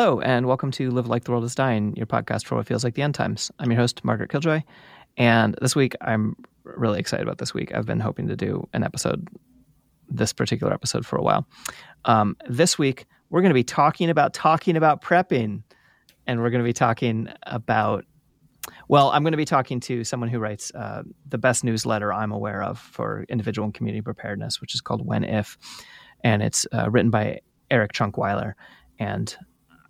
Hello, and welcome to Live Like the World is Dying, your podcast for what feels like the end times. I'm your host, Margaret Killjoy. And this week, I'm really excited about this week. I've been hoping to do an episode, this particular episode, for a while. Um, this week, we're going to be talking about talking about prepping. And we're going to be talking about, well, I'm going to be talking to someone who writes uh, the best newsletter I'm aware of for individual and community preparedness, which is called When If. And it's uh, written by Eric Shonkwiler. And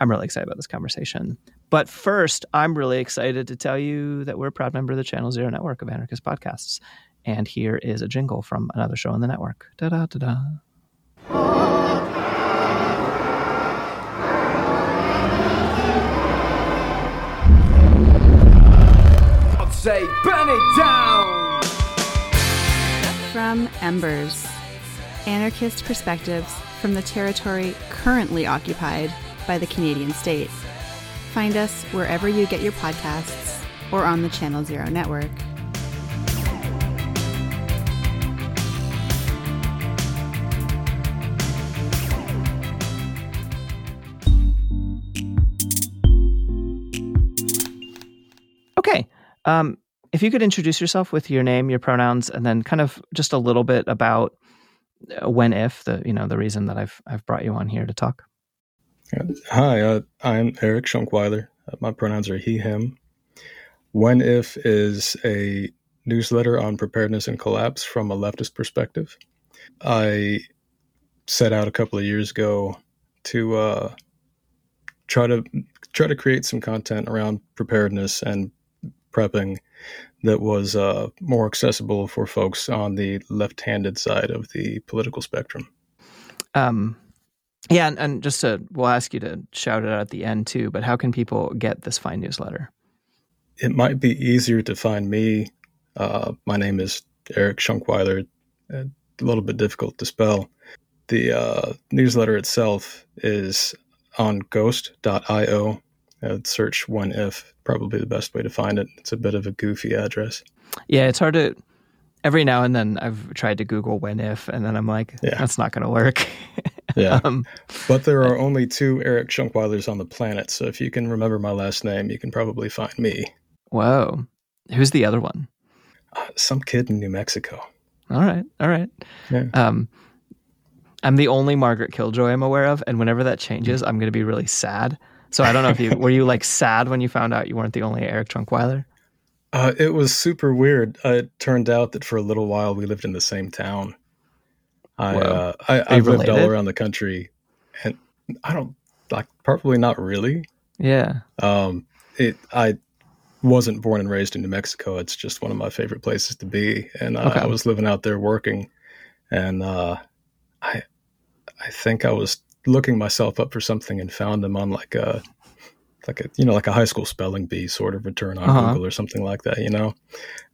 I'm really excited about this conversation. But first, I'm really excited to tell you that we're a proud member of the Channel Zero network of anarchist podcasts. And here is a jingle from another show on the network. Da da da da. I'd say burn it down! From Embers Anarchist Perspectives from the territory currently occupied by the Canadian state. Find us wherever you get your podcasts or on the Channel Zero network. Okay. Um, if you could introduce yourself with your name, your pronouns, and then kind of just a little bit about uh, when if the you know the reason that I've I've brought you on here to talk. Hi, uh, I'm Eric Shonkwiler. Uh, my pronouns are he, him. When If is a newsletter on preparedness and collapse from a leftist perspective. I set out a couple of years ago to uh, try to try to create some content around preparedness and prepping that was uh, more accessible for folks on the left-handed side of the political spectrum. Um, yeah, and, and just to we'll ask you to shout it out at the end too. But how can people get this fine newsletter? It might be easier to find me. Uh, my name is Eric Shonkwiler. A little bit difficult to spell. The uh, newsletter itself is on ghost.io. Uh, search When If probably the best way to find it. It's a bit of a goofy address. Yeah, it's hard to. Every now and then, I've tried to Google when if, and then I'm like, Yeah. that's not going to work. Yeah. um, But there are only two Eric Shonkwilers on the planet, so if you can remember my last name, you can probably find me. whoa, who's the other one? Uh, some kid in New Mexico. All right, all right. Yeah. Um, I'm the only Margaret Killjoy I'm aware of, and whenever that changes, I'm going to be really sad. So I don't know if you were you like sad when you found out you weren't the only Eric Shonkwiler. Uh, it was super weird. Uh, it turned out that for a little while we lived in the same town. I, Whoa. uh, I I've lived all around the country, and I don't like probably not really. Yeah. Um, it I wasn't born and raised in New Mexico. It's just one of my favorite places to be, and uh, Okay. I was living out there working, and uh, I I think I was looking myself up for something and found him on like a like a you know like a high school spelling bee sort of return on Uh-huh. Google or something like that, you know,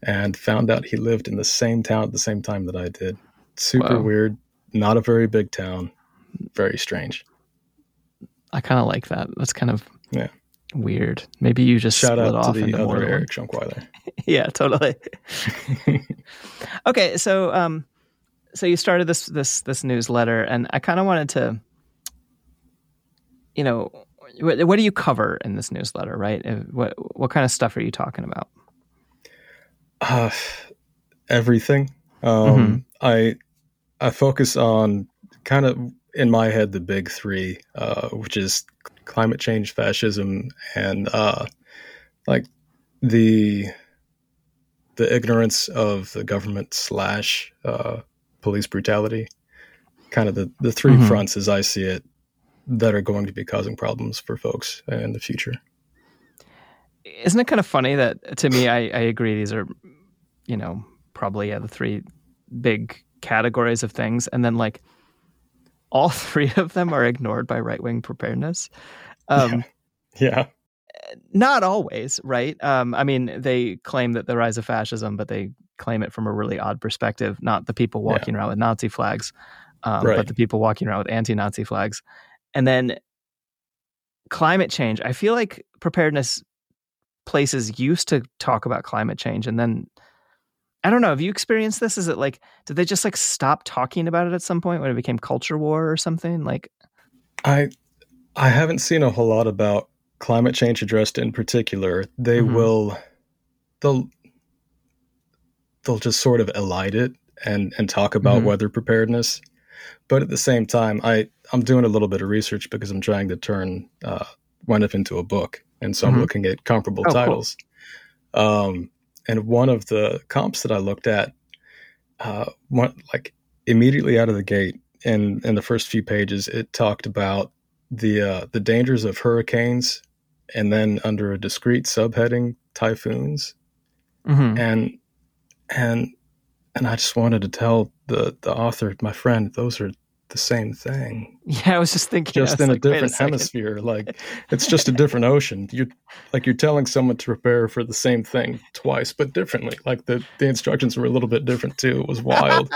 and found out he lived in the same town at the same time that I did. Super Wow. weird. Not a very big town. Very strange. I kind of like that. That's kind of Yeah. weird. Maybe you just Shout split out to off the into other. Eric Shonkwiler. yeah, totally. okay, so um, so you started this this this newsletter, and I kind of wanted to, you know, what, what do you cover in this newsletter, right? Uh, What what kind of stuff are you talking about? Uh, everything. Um, Mhm. I I focus on kind of in my head the big three, uh, which is climate change, fascism, and uh, like the the ignorance of the government slash uh, police brutality. Kind of the the 3 Mhm. fronts as I see it that are going to be causing problems for folks in the future. Isn't it kind of funny that to me, I, I agree. These are, you know, probably yeah, the three big categories of things, and then like all three of them are ignored by right wing preparedness. Um, Yeah. not always, right? Um, I mean, they claim that the rise of fascism, but they claim it from a really odd perspective. Not the people walking around with Nazi flags, um, but the people walking around with anti-Nazi flags. And then climate change. I feel like preparedness places used to talk about climate change, and then I don't know. Have you experienced this? Is it like did they just like stop talking about it at some point when it became culture war or something? Like, I I haven't seen a whole lot about climate change addressed in particular. They Mhm. will they'll they'll just sort of elide it and and talk about Mhm. weather preparedness. But at the same time, I I'm doing a little bit of research because I'm trying to turn uh, When If into a book, and so I'm Mhm. looking at comparable Oh, cool. titles. Um, and one of the comps that I looked at, uh, one like immediately out of the gate in in the first few pages, it talked about the uh, the dangers of hurricanes, and then under a discrete subheading, typhoons, Mhm. and and and I just wanted to tell the the author, my friend, those are the same thing, Yeah, I was just thinking, just in a like, wait different second. hemisphere. Like it's just a different ocean. You're like you're telling someone to prepare for the same thing twice, but differently. Like the the instructions were a little bit different too. It was wild.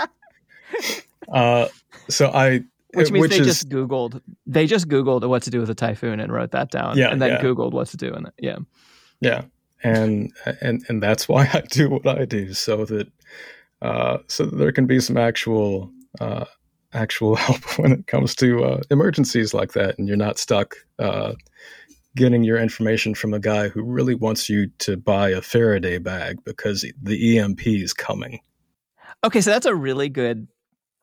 uh, so I, Which means which they is just Googled. They just Googled what to do with a typhoon and wrote that down. Yeah, and then yeah. Googled what to do in it. Yeah. yeah, and and and that's why I do what I do, so that uh, so that there can be some actual uh, actual help when it comes to uh, emergencies like that, and you're not stuck. Uh, Getting your information from a guy who really wants you to buy a Faraday bag because the EMP is coming. Okay, so that's a really good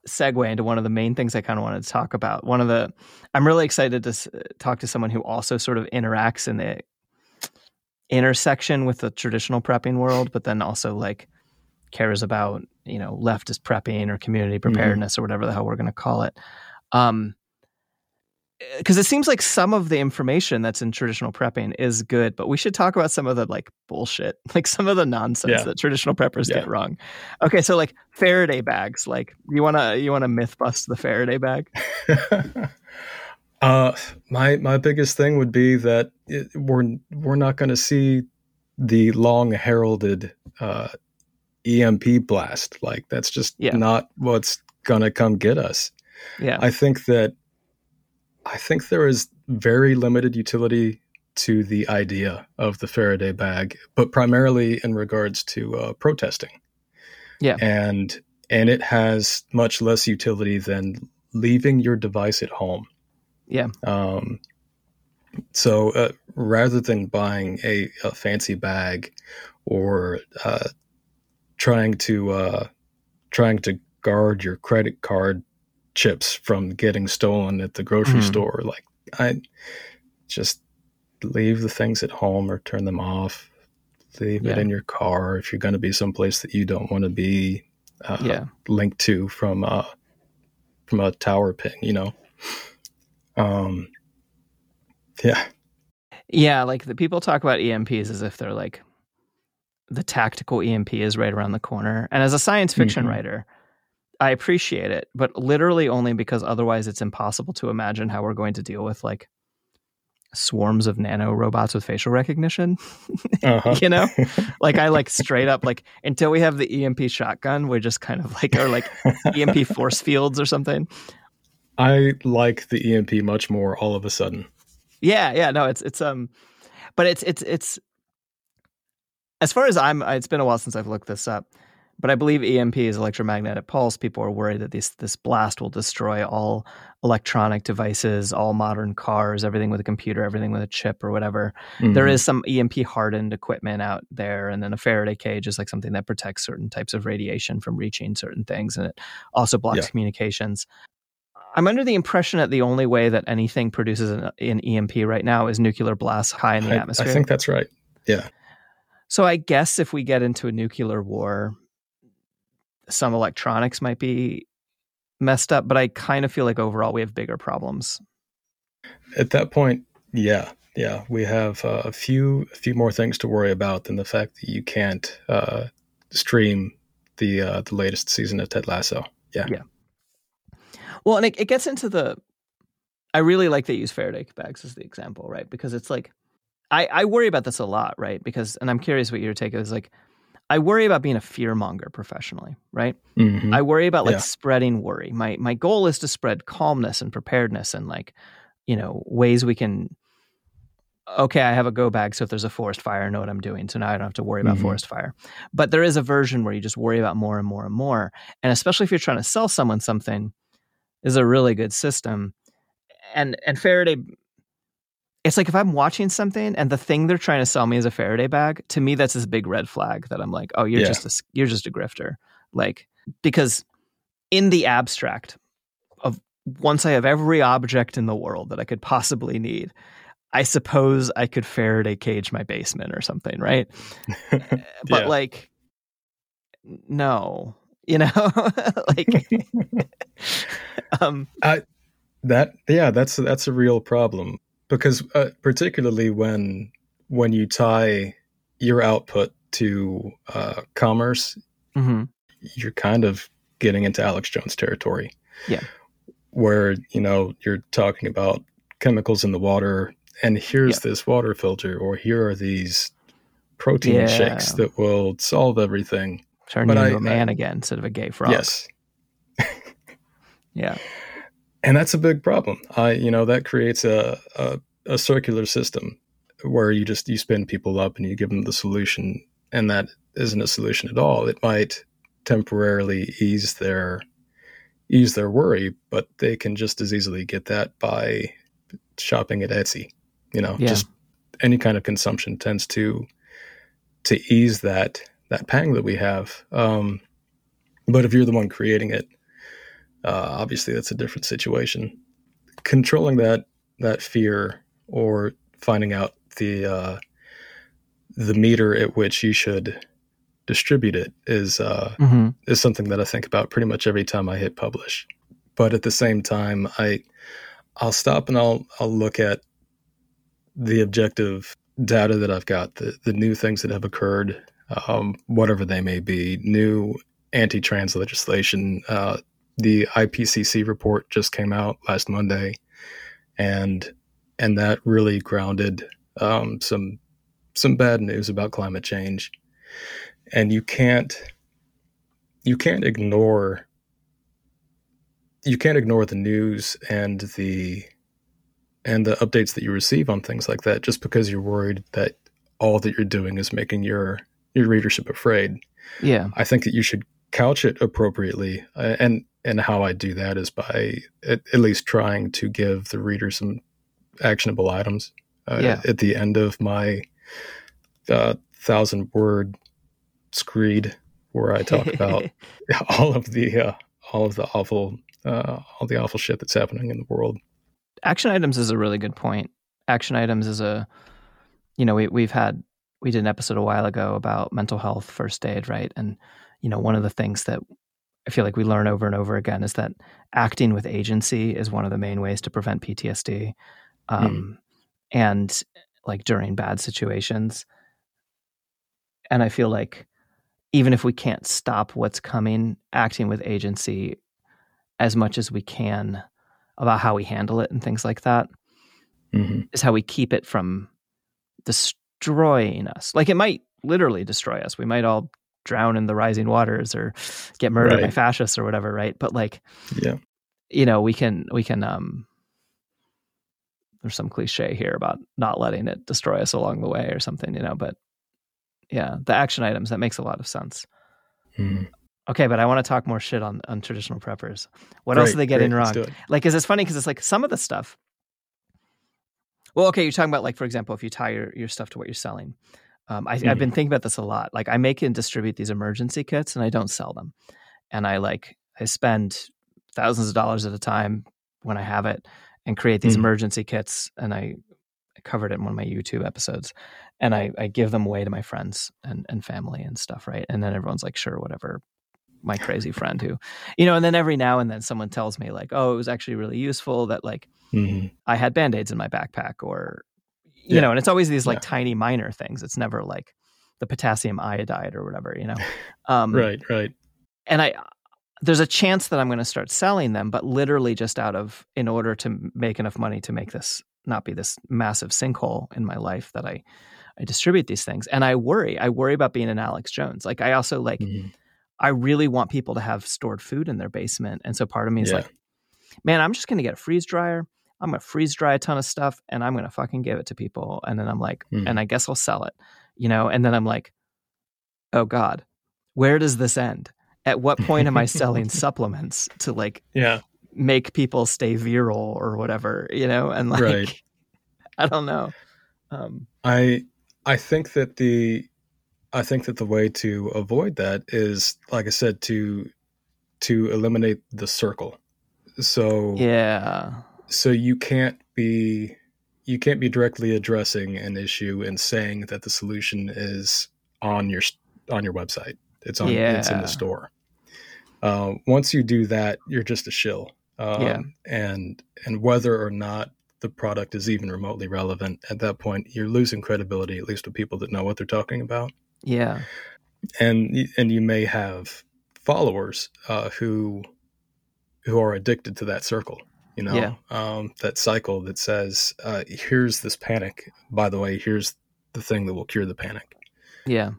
segue into one of the main things I kind of wanted to talk about. One of the, I'm really excited to talk to someone who also sort of interacts in the intersection with the traditional prepping world, but then also like cares about you know leftist prepping or community preparedness or whatever the hell we're going to call it. Um, because it seems like some of the information that's in traditional prepping is good, but we should talk about some of the like bullshit, like some of the nonsense Yeah. that traditional preppers Yeah. get wrong. Okay, so like Faraday bags, like you wanna you wanna myth bust the Faraday bag? uh, my my biggest thing would be that it, we're we're not going to see the long heralded uh, EMP blast. Like that's just Yeah. not what's going to come get us. Yeah, I think that I think there is very limited utility to the idea of the Faraday bag, but primarily in regards to uh, protesting. Yeah. and and it has much less utility than leaving your device at home. yeah, Um, so uh, rather than buying a, a fancy bag or uh, trying to uh, trying to guard your credit card chips from getting stolen at the grocery Mhm. store, like I just leave the things at home or turn them off. Leave it in your car if you're going to be someplace that you don't want to be uh, yeah. linked to from uh from a tower pin, you know. Um yeah. Yeah, like the people talk about EMPs as if they're like the tactical EMP is right around the corner. And as a science fiction Mhm. writer, I appreciate it, but literally only because otherwise it's impossible to imagine how we're going to deal with like swarms of nano robots with facial recognition. Uh-huh. you know? Like I like straight up like until we have the EMP shotgun, we're just kind of like or like EMP force fields or something. I like the EMP much more all of a sudden. Yeah, yeah, no, it's it's um, but it's it's it's as far as I'm. It's been a while since I've looked this up, but I believe EMP is electromagnetic pulse. People are worried that this this blast will destroy all electronic devices, all modern cars, everything with a computer, everything with a chip or whatever. There Mhm. is some EMP hardened equipment out there, and then a Faraday cage is like something that protects certain types of radiation from reaching certain things, and it also blocks Yeah. communications. I'm under the impression that the only way that anything produces an, an EMP right now is nuclear blasts high in the I, I think that's right. Yeah. So I guess if we get into a nuclear war, some electronics might be messed up, but I kind of feel like overall we have bigger problems. At that point, yeah. Yeah, we have uh, a few a few more things to worry about than the fact that you can't uh, stream the uh, the latest season of Ted Lasso. Yeah. Yeah. Well, and it, it gets into the. I really like they use Faraday bags as the example, right? Because it's like, I, I worry about this a lot, right? Because, and I'm curious what your take is. Like, I worry about being a fear monger professionally, right? Mhm. I worry about like Yeah. spreading worry. My my goal is to spread calmness and preparedness and like, you know, ways we can. Okay, I have a go bag, so if there's a forest fire, I know what I'm doing. So now I don't have to worry about Mhm. forest fire. But there is a version where you just worry about more and more and more, and especially if you're trying to sell someone something, is a really good system. And and Faraday it's like if I'm watching something and the thing they're trying to sell me is a Faraday bag, to me that's this big red flag that I'm like, oh, you're Yeah. just a you're just a grifter. Like because in the abstract of once I have every object in the world that I could possibly need, I suppose I could Faraday cage my basement or something, right? But Yeah. like, no, you know, like, um, I that yeah that's that's a real problem because uh, particularly when when you tie your output to uh, commerce mhm, you're kind of getting into alex jones territory Yeah. where you know you're talking about chemicals in the water and here's this water filter or here are these protein Yeah. shakes that will solve everything turn you into a man I- again instead of a gay frog. yes Yeah. And that's a big problem. I you know that creates a, a a circular system where you just you spin people up and you give them the solution and that isn't a solution at all. It might temporarily ease their ease their worry but they can just as easily get that by shopping at etsy you know? Yeah. just any kind of consumption tends to to ease that that pang that we have. Um but if you're the one creating it uh, obviously that's a different situation. Controlling that that fear or finding out the uh, the meter at which you should distribute it is uh, hmm is something that I think about pretty much every time I hit publish. But at the same time, I I'll stop and I'll I'll look at the objective data that I've got, the the new things that have occurred, um, whatever they may be, new anti-trans legislation. Uh, the IPCC report just came out last Monday, and and that really grounded um, some some bad news about climate change, and you can't you can't ignore you can't ignore the news and the and the updates that you receive on things like that just because you're worried that all that you're doing is making your your readership afraid. Yeah. I think that you should couch it appropriately, uh, and and how I do that is by at, at least trying to give the reader some actionable items. Uh, Yeah. At the end of my uh, thousand word screed, where I talk about all of the uh, all of the awful uh, all the awful shit that's happening in the world. action items is a really good point. Action items is a, you know, we we've had we did an episode a while ago about mental health first aid, right? And you know, one of the things that I feel like we learn over and over again is that acting with agency is one of the main ways to prevent PTSD, um, and like during bad situations. And I feel like even if we can't stop what's coming, acting with agency as much as we can about how we handle it and things like that hmm is how we keep it from destroying us. Like it might literally destroy us. We might all drown in the rising waters or get murdered by fascists or whatever, right? But like, Yeah, you know, we can we can um there's some cliche here about not letting it destroy us along the way or something, you know, but yeah, the action items that makes a lot of sense. Mhm. Okay, but I want to talk more shit on on traditional preppers. What else are they getting let's wrong? like because it's funny because it's like some of the stuff well okay you're talking about like for example if you tie your, your stuff to what you're selling um, I, i've Mhm. been thinking about this a lot like i make and distribute these emergency kits and i don't sell them and i like i spend thousands of dollars at a time when i have it and create these Mhm. emergency kits and I, I covered it in one of my youtube episodes and I, I give them away to my friends and, and family and stuff right and then everyone's like sure whatever my crazy friend who you know and then every now and then someone tells me like oh it was actually really useful that like Mhm. i had band-aids in my backpack or you Yeah. know and it's always these like Yeah. tiny minor things it's never like the potassium iodide or whatever you know um Right, right. and i there's a chance that i'm going to start selling them but literally just out of in order to make enough money to make this not be this massive sinkhole in my life that i i distribute these things and i worry i worry about being an alex jones like i also like Mhm. I really want people to have stored food in their basement. And so part of me is Yeah. like, man, I'm just going to get a freeze dryer. I'm going to freeze dry a ton of stuff and I'm going to fucking give it to people. And then I'm like, Mhm. and I guess I'll sell it, you know? And then I'm like, oh God, where does this end? At what point am I selling supplements to like Yeah, make people stay virile or whatever, you know? And like, Right. I don't know. Um, I I think that the I think that the way to avoid that is, like I said, to to eliminate the circle. So yeah, so you can't be you can't be directly addressing an issue and saying that the solution is on your on your website. It's on it's in the store. Uh, once you do that, you're just a shill. Um, Yeah. And and whether or not the product is even remotely relevant at that point, you're losing credibility, at least with people that know what they're talking about. yeah, And and you may have followers uh, who who are addicted to that circle. You know, Yeah. um, that cycle that says, uh, "Here's this panic. By the way, here's the thing that will cure the panic." yeah,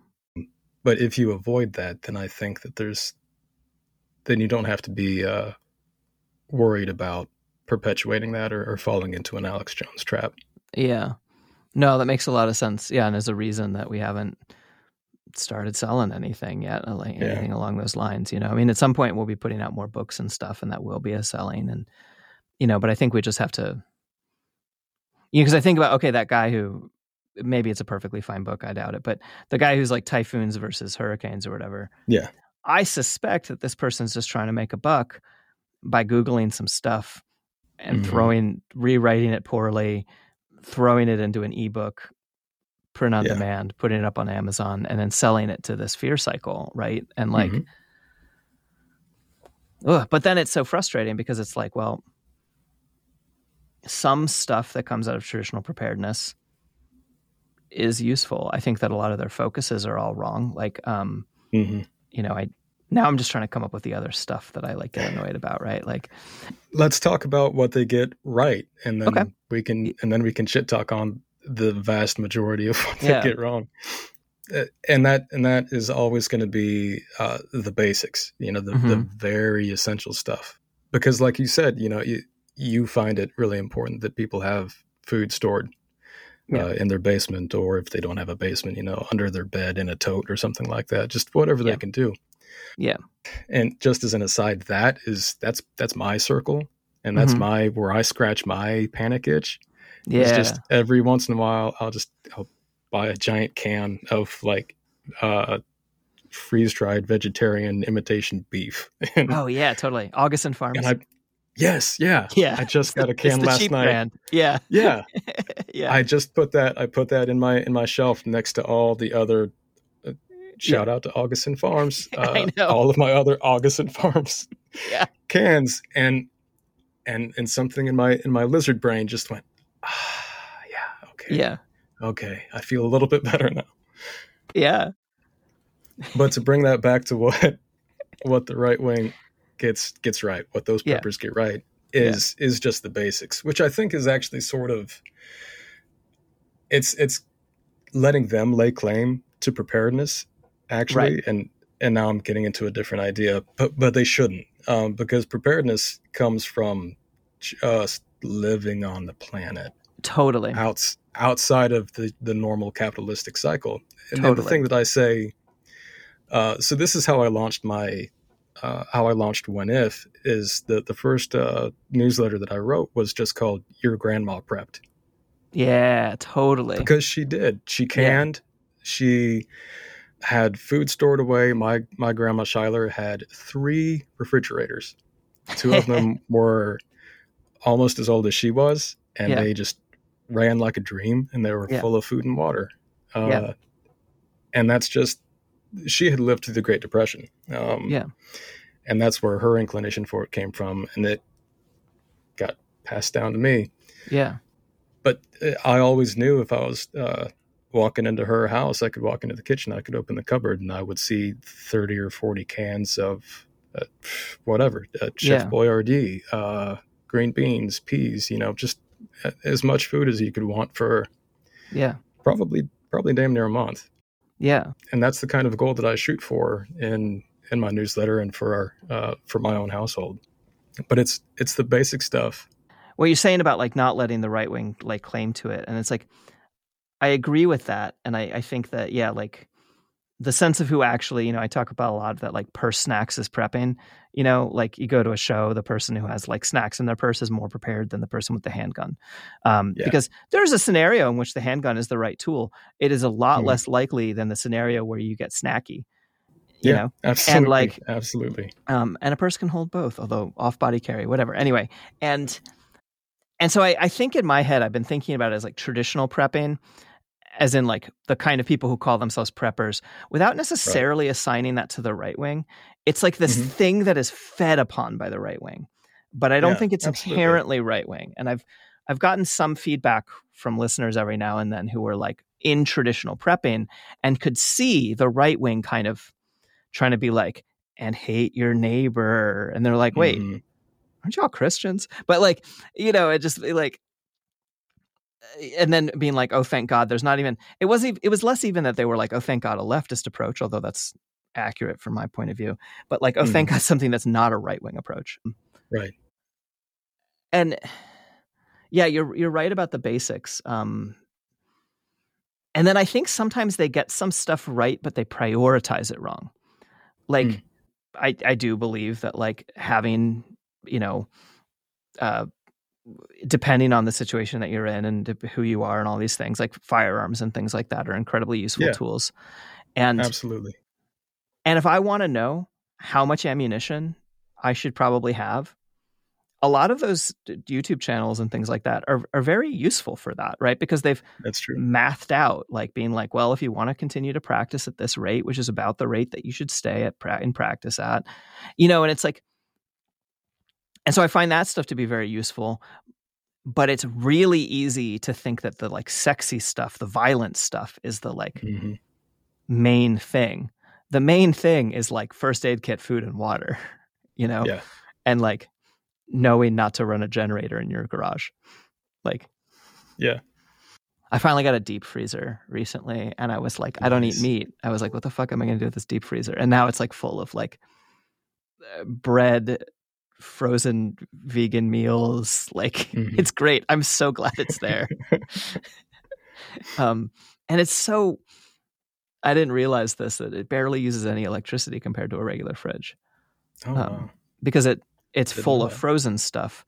But if you avoid that, then I think that there's then you don't have to be uh, worried about perpetuating that or, or falling into an Alex Jones trap. yeah. No, that makes a lot of sense. Yeah, and there's a reason that we haven't started selling anything yet, like Yeah. anything along those lines. You know, I mean, at some point we'll be putting out more books and stuff, and that will be a selling. And you know, but I think we just have to, you know, because I think about okay, that guy who maybe it's a perfectly fine book, I doubt it, but the guy who's like typhoons versus hurricanes or whatever. Yeah. I suspect that this person's just trying to make a buck by googling some stuff and Mhm. throwing rewriting it poorly, throwing it into an ebook, print on Yeah. demand, putting it up on Amazon, and then selling it to this fear cycle, right? And like, Mhm. ugh, but then it's so frustrating because it's like, well, some stuff that comes out of traditional preparedness is useful. I think that a lot of their focuses are all wrong. Like, um, Mhm. you know, I now I'm just trying to come up with the other stuff that I like get annoyed about, right? Like, let's talk about what they get right, and then Okay. we can and then we can shit talk on the vast majority of what Yeah. they get wrong. Uh, And that and that is always going to be uh, the basics, you know, the, the Mhm. very essential stuff. Because, like you said, you know, you you find it really important that people have food stored Yeah. uh, in their basement, or if they don't have a basement, you know, under their bed in a tote or something like that. Just whatever Yeah. they can do. Yeah. And just as an aside, that is that's that's my circle, and that's Mhm. my where I scratch my panic itch. yeah, It's just every once in a while, I'll just I'll buy a giant can of like uh, freeze dried vegetarian imitation beef. and, oh yeah, totally. Augason Farms. and I yes, yeah, yeah, I just got a can last night. brand. Yeah, Yeah, yeah, I just put that I put that in my in my shelf next to all the other. Uh, shout out to Augason Farms. Uh, I know. all of my other Augason Farms Yeah. cans, and and and something in my in my lizard brain just went, ah, yeah, okay, yeah, okay, I feel a little bit better now. yeah, But to bring that back to what what the right wing gets gets right, what those Yeah. peppers get right is is just the basics, which I think is actually sort of it's it's letting them lay claim to preparedness actually Right. and and now I'm getting into a different idea, but but they shouldn't um, because preparedness comes from just living on the planet totally. outs, outside of the, the normal capitalistic cycle. And then the thing that I say, uh, so this is how I launched my, uh, how I launched When If is the the first uh, newsletter that I wrote was just called Your Grandma Prepped Yeah, totally. because she did. She canned. She had food stored away. My my grandma Schuyler had three refrigerators. Two of them were almost as old as she was, and Yeah. they just ran like a dream, and they were Yeah. full of food and water. Uh, Yeah. And that's just she had lived through the Great Depression. Um, Yeah. and that's where her inclination for it came from, and it got passed down to me Yeah, but uh, I always knew if I was uh, walking into her house, I could walk into the kitchen, I could open the cupboard, and I would see thirty or forty cans of uh, whatever, uh, Chef Yeah. Boyardee, uh, green beans, peas, you know, just as much food as you could want for yeah, probably probably damn near a month. Yeah, And that's the kind of goal that I shoot for in in my newsletter and for our uh, for my own household. But it's it's the basic stuff. what you're saying about like not letting the right wing like claim to it and it's like i agree with that and i, I think that yeah like the sense of who actually, you know, I talk about a lot of that like purse snacks is prepping. You know, like you go to a show, the person who has like snacks in their purse is more prepared than the person with the handgun. Um, Yeah. Because there's a scenario in which the handgun is the right tool. It is a lot Mhm. less likely than the scenario where you get snacky. You yeah, know, absolutely, like- absolutely. um, and a purse can hold both, although off body carry, whatever. Anyway, and and so I, I think in my head I've been thinking about it as like traditional prepping, as in like the kind of people who call themselves preppers, without necessarily assigning that to the right wing. It's like this Mhm. thing that is fed upon by the right wing, but I don't Yeah, think it's absolutely. inherently right wing. And I've I've gotten some feedback from listeners every now and then who were like in traditional prepping and could see the right wing kind of trying to be like and hate your neighbor and they're like wait Mhm. aren't y'all christians but like you know it just like and then being like oh thank god there's not even it wasn't it was less even that they were like oh thank god a leftist approach although that's accurate from my point of view but like oh thank god something that's not a right-wing approach Right. and yeah you're you're right about the basics um and then i think sometimes they get some stuff right but they prioritize it wrong like Mm. i i do believe that like having you know uh depending on the situation that you're in and who you are and all these things like firearms and things like that are incredibly useful Yeah. tools and Absolutely. And if I want to know how much ammunition I should probably have, a lot of those YouTube channels and things like that are are very useful for that, right? Because they've That's true. mathed out like being like, well, if you want to continue to practice at this rate, which is about the rate that you should stay at pra- in practice at, you know, and it's like, and so I find that stuff to be very useful. But it's really easy to think that the like sexy stuff, the violent stuff, is the like hmm main thing. The main thing is like first aid kit, food, and water, you know, Yeah. and like knowing not to run a generator in your garage. Like, Yeah. I finally got a deep freezer recently, and I was like, I don't eat meat. I was like, what the fuck am I going to do with this deep freezer? And now it's like full of like uh, bread, frozen vegan meals. Like, Mhm. it's great. I'm so glad it's there. um, and it's so. I didn't realize this that it barely uses any electricity compared to a regular fridge Oh, Um, wow. because it it's Didn't full of frozen stuff.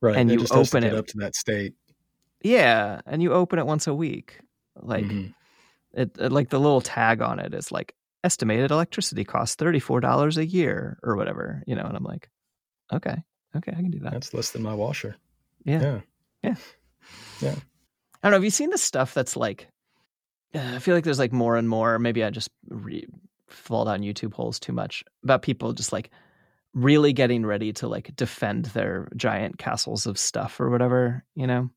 Right. and you just open it- up to that state. Yeah, and you open it once a week. Like Mhm. it, it- like the little tag on it is like estimated electricity costs thirty four dollars a year or whatever, you know. And I'm like, okay, okay, I can do that. That's less than my washer. Yeah. Yeah. Yeah. Yeah. I don't know. Have you seen the stuff that's like? Uh, I feel like there's like more and more. Maybe I just re- fall down YouTube holes too much about people just like really getting ready to like defend their giant castles of stuff or whatever. You know?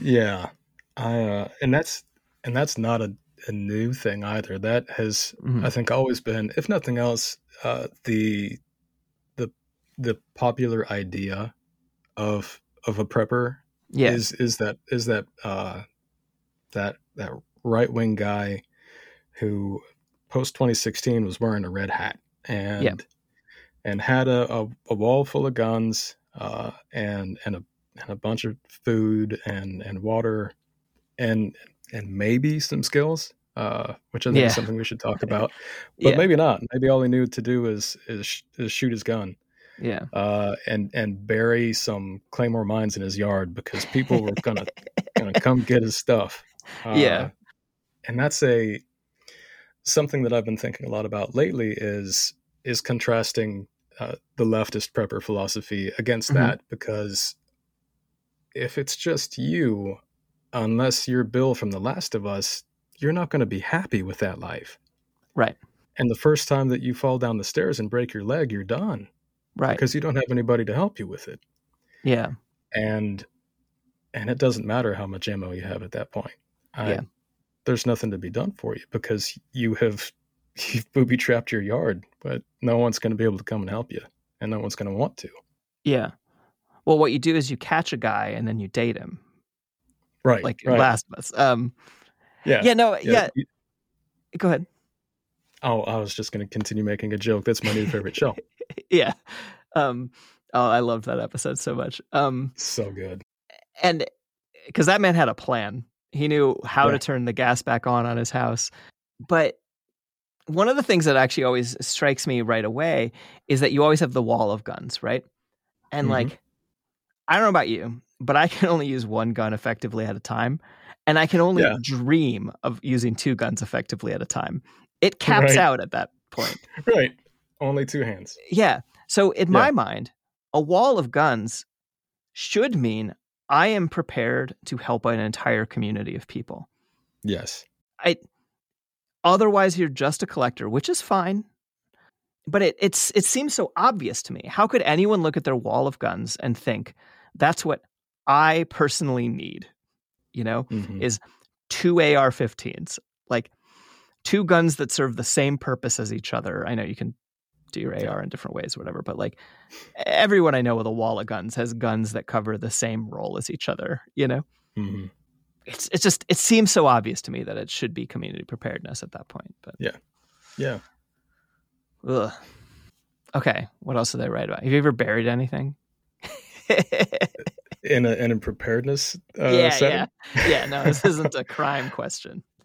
Yeah. I uh and that's and that's not a, a new thing either. That has Mhm. I think always been, if nothing else, uh the the the popular idea of of a prepper Yeah. is is that is that uh that that right wing guy who post 2016 was wearing a red hat and and had a, a, a wall full of guns uh and and a and a bunch of food and and water and and maybe some skills uh which I think Yeah. is something we should talk about but yeah. maybe not maybe all he knew to do is is, sh- is shoot his gun yeah. uh, and and bury some claymore mines in his yard because people were gonna gonna come get his stuff. Uh, Yeah. And that's a something that I've been thinking a lot about lately is is contrasting uh, the leftist prepper philosophy against Mhm. that because if it's just you, unless you're Bill from The Last of Us, you're not going to be happy with that life. Right. And the first time that you fall down the stairs and break your leg, you're done Right. because you don't have anybody to help you with it Yeah. and and it doesn't matter how much ammo you have at that point I, Yeah. There's nothing to be done for you because you have you've booby trapped your yard but no one's going to be able to come and help you and no one's going to want to Yeah. Well, what you do is you catch a guy and then you date him, right like right. Last of Us. Um, yeah yeah. No. Yeah. you- Go ahead. oh i was just going to continue making a joke that's my new favorite show yeah. Um, oh, I loved that episode so much. Um, so good and because that man had a plan, he knew how to turn the gas back on on his house. But one of the things that actually always strikes me right away is that you always have the wall of guns, right? And Mhm. like, I don't know about you, but I can only use one gun effectively at a time. And I can only Yeah. dream of using two guns effectively at a time. It caps Right. out at that point. Right. Only two hands. Yeah. So in my mind, a wall of guns should mean I am prepared to help an entire community of people. Yes. I otherwise you're just a collector, which is fine. But it it's it seems so obvious to me. How could anyone look at their wall of guns and think that's what I personally need? You know, Mhm. is two AR-15s, like two guns that serve the same purpose as each other. I know you can do your AR in different ways, or whatever, but like everyone I know with a wall of guns has guns that cover the same role as each other. You know, Mhm. it's it's just it seems so obvious to me that it should be community preparedness at that point. But Yeah. yeah. ugh. okay, what else did I write about? Have you ever buried anything? In a in a preparedness uh, yeah, setting. yeah, yeah. No, this isn't a crime question.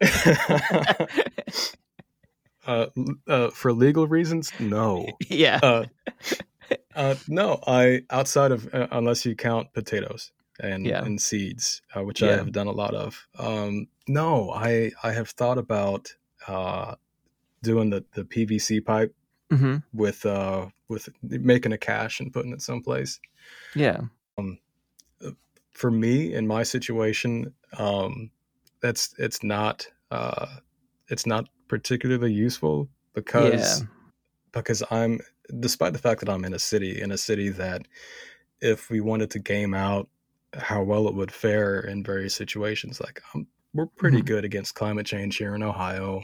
uh, uh, for legal reasons, no. yeah, Uh, uh, no, I outside of uh, unless you count potatoes and Yeah. and seeds, uh, which I have done a lot of. Um, no, I I have thought about uh, doing the the PVC pipe hmm with uh with making a cache and putting it someplace. yeah, Um, For me, in my situation, um, that's it's not uh, it's not particularly useful because yeah, because I'm despite the fact that I'm in a city in a city that if we wanted to game out how well it would fare in various situations like um, we're pretty Mhm. good against climate change here in Ohio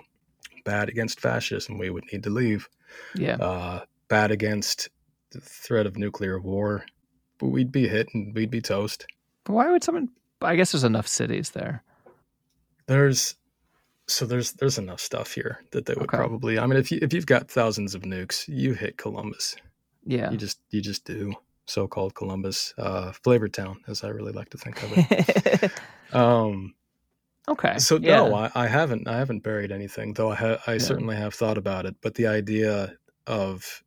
bad against fascism we would need to leave yeah. uh, bad against the threat of nuclear war but we'd be hit and we'd be toast But why would someone? I guess there's enough cities there. there's so there's there's enough stuff here that they would Okay. probably I mean if you if you've got thousands of nukes you hit Columbus Yeah. You just you just do so-called Columbus, uh, flavor town, as I really like to think of it. um, okay. so yeah. no, I, I haven't I haven't buried anything, though I ha- I Yeah. certainly have thought about it. But the idea of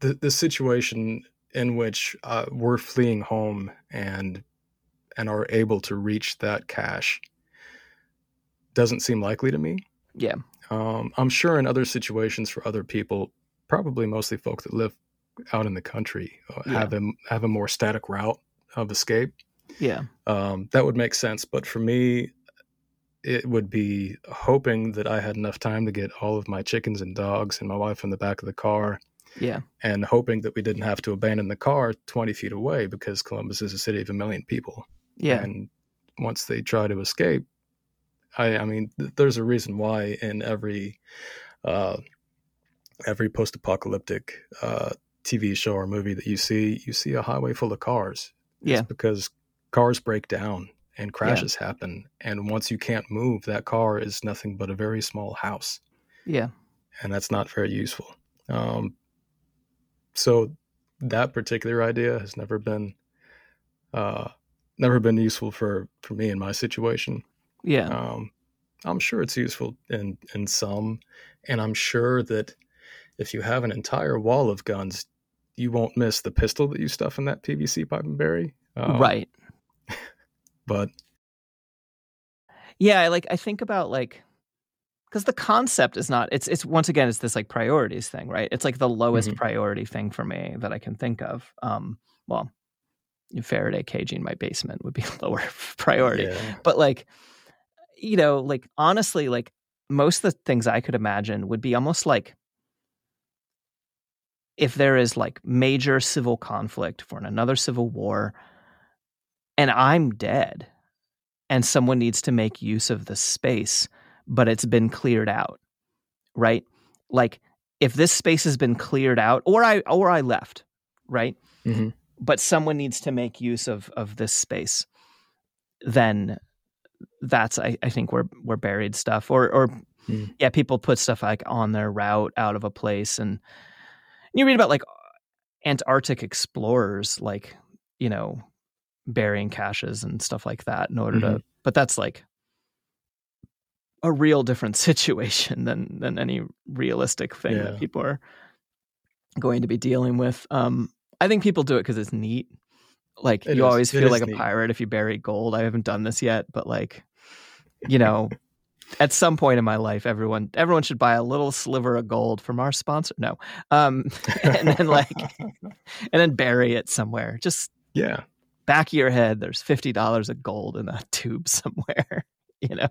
the the situation in which uh, we're fleeing home and and are able to reach that cache doesn't seem likely to me. Yeah. Um, I'm sure in other situations for other people, probably mostly folk that live out in the country, uh, Yeah. have a have a more static route of escape. Yeah. Um, that would make sense. But for me, it would be hoping that I had enough time to get all of my chickens and dogs and my wife in the back of the car, Yeah. and hoping that we didn't have to abandon the car 20 feet away because Columbus is a city of a million people. Yeah. And once they try to escape, I, I mean, th- there's a reason why in every uh, every post-apocalyptic uh, TV show or movie that you see, you see a highway full of cars. It's Yeah. because cars break down and crashes happen, and once you can't move, that car is nothing but a very small house Yeah. and that's not very useful. Um, so that particular idea has never been uh, never been useful for for me in my situation. Yeah. Um, I'm sure it's useful in in some, and I'm sure that if you have an entire wall of guns, you won't miss the pistol that you stuff in that PVC pipe and bury. Um, right. but Yeah. I like, I think about like, because the concept is not, it's, it's once again, it's this like priorities thing, right? It's like the lowest Mhm. priority thing for me that I can think of. Um, well, Faraday caging my basement would be lower priority. yeah, but like you know like honestly like most of the things i could imagine would be almost like if there is like major civil conflict for another civil war and i'm dead and someone needs to make use of the space but it's been cleared out right like if this space has been cleared out or i or i left right Mhm. but someone needs to make use of of this space then that's I, I think where where buried stuff or or Hmm. yeah people put stuff like on their route out of a place and you read about like Antarctic explorers like you know burying caches and stuff like that in order to but that's like a real different situation than than any realistic thing Yeah. that people are going to be dealing with. Um, I think people do it because it's neat. Like It you is. always feel like a pirate if you bury gold. I haven't done this yet, but like, you know, at some point in my life, everyone everyone should buy a little sliver of gold from our sponsor. No, um, and then like, and then bury it somewhere. Just yeah, back of your head, there's fifty dollars of gold in a tube somewhere. You know.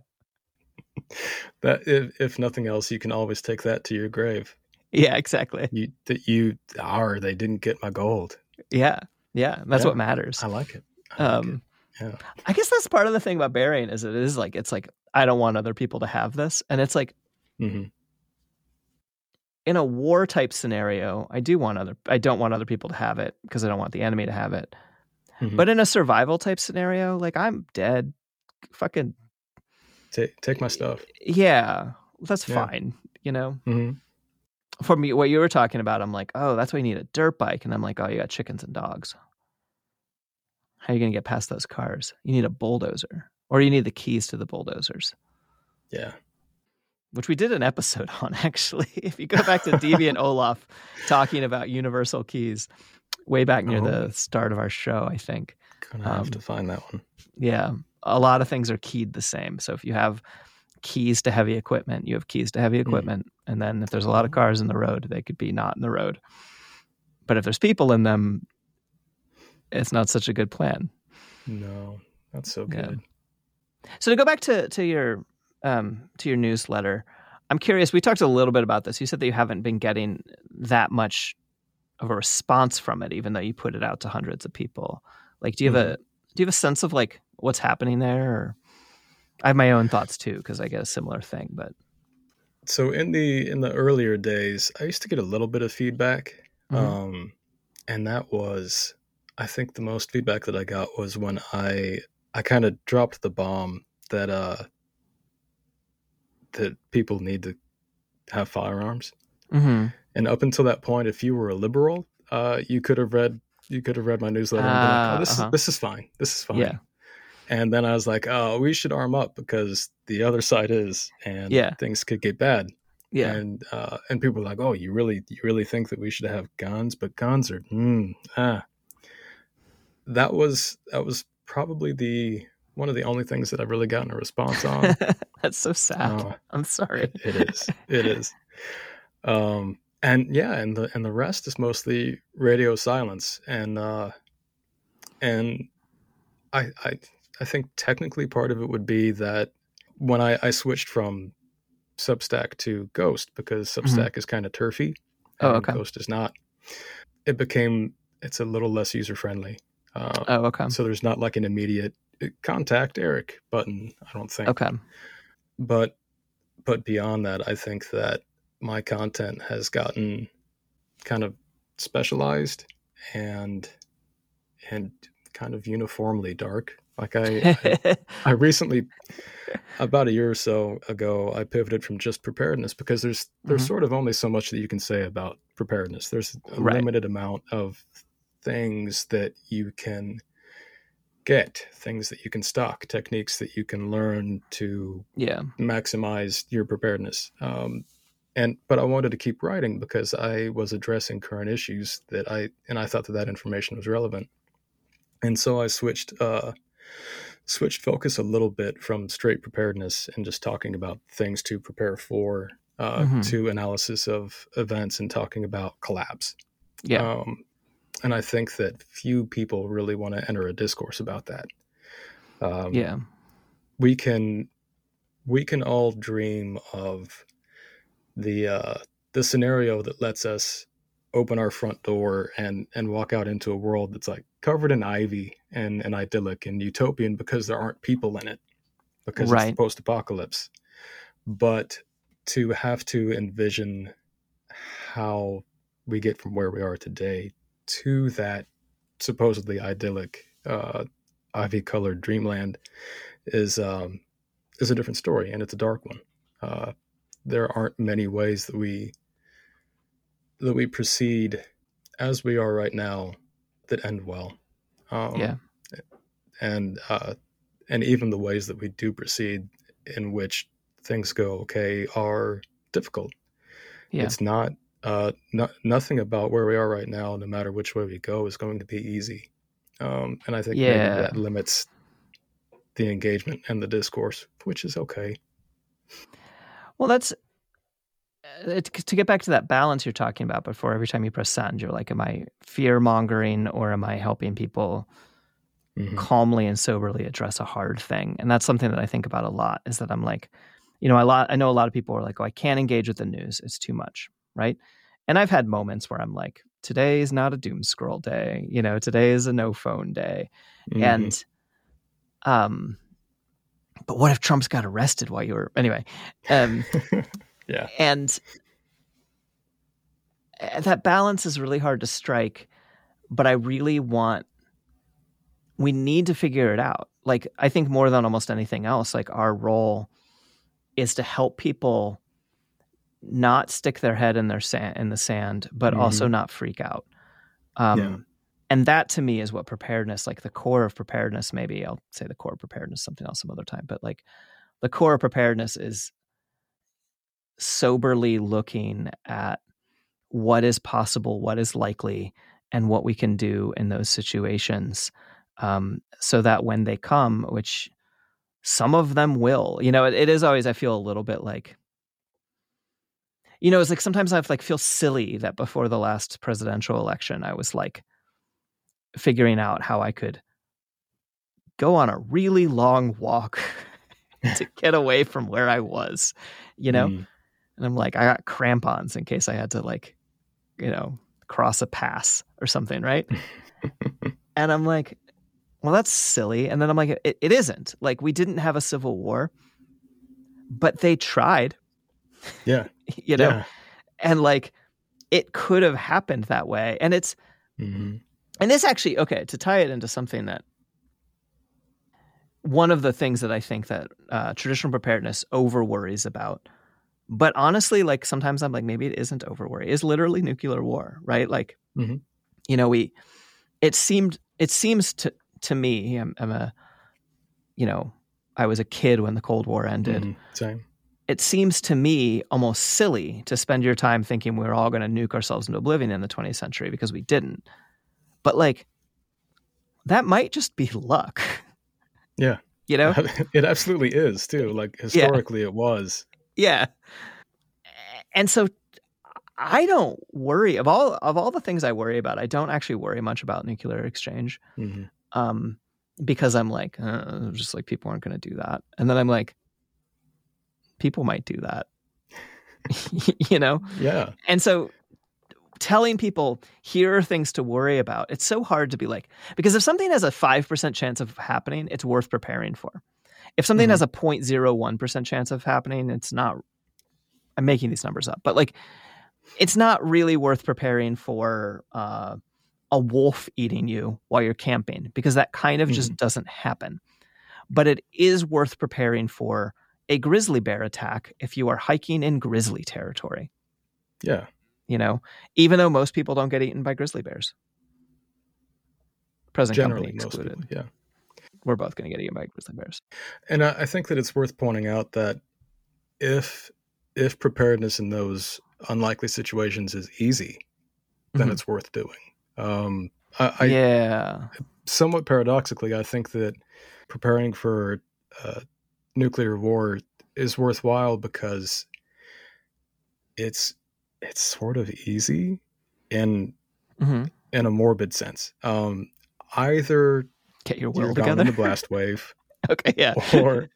that if, if nothing else, you can always take that to your grave. Yeah, exactly. You that you are they didn't get my gold. Yeah, yeah. That's Yeah. what matters. I like it. I like Um, it. Yeah. I guess that's part of the thing about burying is it is like it's like I don't want other people to have this, and it's like hmm in a war type scenario, I do want other I don't want other people to have it because I don't want the enemy to have it. Mhm. But in a survival type scenario, like I'm dead, fucking Take take my stuff. yeah, that's Yeah. fine. You know, hmm for me, what you were talking about, I'm like, oh, that's why you need a dirt bike, and I'm like, oh, you got chickens and dogs. How are you gonna get past those cars? You need a bulldozer, or you need the keys to the bulldozers. Yeah. which we did an episode on actually. If you go back to Deviant Ollam talking about universal keys way back near Oh. the start of our show, I think. Gonna have Um, to find that one. Yeah, a lot of things are keyed the same. So if you have keys to heavy equipment, you have keys to heavy hmm. equipment. And then if there's a lot of hmm. cars in the road, they could be not in the road. But if there's people in them, it's not such a good plan. No, that's so Yeah. good. So to go back to to your um, to your newsletter, I'm curious. We talked a little bit about this. You said that you haven't been getting that much of a response from it, even though you put it out to hundreds of people. Like, do you have a hmm. do you have a sense of like what's happening there? Or I have my own thoughts too because I get a similar thing. But So in the in the earlier days, I used to get a little bit of feedback, Mhm. um, and that was, I think, the most feedback that I got was when I I kind of dropped the bomb that uh that people need to have firearms, mm-hmm. and up until that point, if you were a liberal, uh, you could have read you could have read my newsletter and been like, Ah, oh, this uh-huh. is this is fine, this is fine. yeah, And then I was like, oh, we should arm up because the other side is, and Yeah. things could get bad. yeah, And uh, and people were like, oh, you really you really think that we should have guns? But guns are, mm, ah. That was that was probably the one of the only things that I've really gotten a response on. that's so sad. Oh, I'm sorry. it, it is, it is. Um, and yeah, and the and the rest is mostly radio silence, and uh, and I I I think technically part of it would be that when I, I switched from Substack to Ghost because Substack is kind of turfy, Mm-hmm. Oh, and okay. Ghost is not. It became it's a little less user friendly. Uh, Oh, okay, so there's not like an immediate uh, contact Eric button. I don't think okay, but but beyond that i think that my content has gotten kind of specialized and and kind of uniformly dark like i i, I recently about a year or so ago i pivoted from just preparedness because there's there's Mhm. sort of only so much that you can say about preparedness there's a Right. limited amount of things that you can get things that you can stock techniques that you can learn to yeah, maximize your preparedness. Um, and but I wanted to keep writing because I was addressing current issues that I and I thought that that information was relevant. And so I switched uh, switched focus a little bit from straight preparedness and just talking about things to prepare for uh, Mhm. to analysis of events and talking about collapse. yeah, Um, and I think that few people really want to enter a discourse about that. Um, yeah, we can we can all dream of the uh, the scenario that lets us open our front door and and walk out into a world that's like covered in ivy and, and idyllic and utopian because there aren't people in it because Right. it's post apocalypse. But to have to envision how we get from where we are today to that supposedly idyllic uh, ivy colored dreamland is um, is a different story and it's a dark one. Uh, there aren't many ways that we that we proceed as we are right now that end well. Um, Yeah. and uh, and even the ways that we do proceed in which things go okay are difficult. Yeah. It's not uh, no, nothing about where we are right now, no matter which way we go, is going to be easy. Um, and I think Yeah. that limits the engagement and the discourse, which is okay. Well, that's to get back to that balance you're talking about before every time you press send, you're like, am I fear mongering or am I helping people Mhm. calmly and soberly address a hard thing? And that's something that I think about a lot is that I'm like, you know, a lot, I know a lot of people are like, oh, I can't engage with the news. It's too much. Right. And I've had moments where I'm like, today is not a doom scroll day. You know, today is a no phone day. Mhm. And, um, but what if Trump's got arrested while you were, anyway, um, yeah, and uh, that balance is really hard to strike but i really want we need to figure it out. Like i think more than almost anything else like our role is to help people not stick their head in their sand in the sand but also not freak out. Um Yeah. and that to me is what preparedness like the core of preparedness maybe i'll say the core of preparedness something else some other time but like the core of preparedness is soberly looking at what is possible, what is likely, and what we can do in those situations, um, so that when they come, which some of them will, you know, it, it is always I feel a little bit like, you know, it's like sometimes I like feel silly that before the last presidential election, I was like figuring out how I could go on a really long walk to get away from where I was, you know. Mhm. And I'm like, I got crampons in case I had to like, you know, cross a pass or something, right? and I'm like, well, that's silly. And then I'm like, it, it isn't. Like, we didn't have a civil war, but they tried, yeah, you know, yeah. and like it could have happened that way. And it's, Mhm. and this actually, okay, to tie it into something that one of the things that I think that uh, traditional preparedness over worries about, but honestly, like sometimes I'm like, maybe it isn't over worry, is literally nuclear war, right? Like, Mhm. you know, we, it seemed, it seems to, to me, I'm, I'm a, you know, I was a kid when the Cold War ended Mhm. Same. it seems to me almost silly to spend your time thinking we're all going to nuke ourselves into oblivion in the 20th century because we didn't. But like, that might just be luck, Yeah, you know? it absolutely is too. Like historically, it was. Yeah. And so I don't worry of all of all the things I worry about. I don't actually worry much about nuclear exchange, Mhm. um, because I'm like, uh, just like people aren't going to do that, and then I'm like, people might do that, you know. Yeah, And so telling people here are things to worry about, it's so hard to be like, because if something has a 5% chance of happening, it's worth preparing for. If something Mhm. has a 0.01% chance of happening, it's not, I'm making these numbers up, but like, it's not really worth preparing for uh, a wolf eating you while you're camping because that kind of just doesn't happen. But it is worth preparing for a grizzly bear attack if you are hiking in grizzly territory yeah. you know, even though most people don't get eaten by grizzly bears. Present Generally, company most excluded. people. Yeah. We're both going to get eaten by grizzly bears. And I, I think that it's worth pointing out that if if preparedness in those unlikely situations is easy, then Mhm. it's worth doing. Um, I, I yeah. somewhat paradoxically, I think that preparing for uh, nuclear war is worthwhile because it's it's sort of easy in hmm in a morbid sense. Um, either Get your you're will gone in together. the blast wave, okay. Yeah. or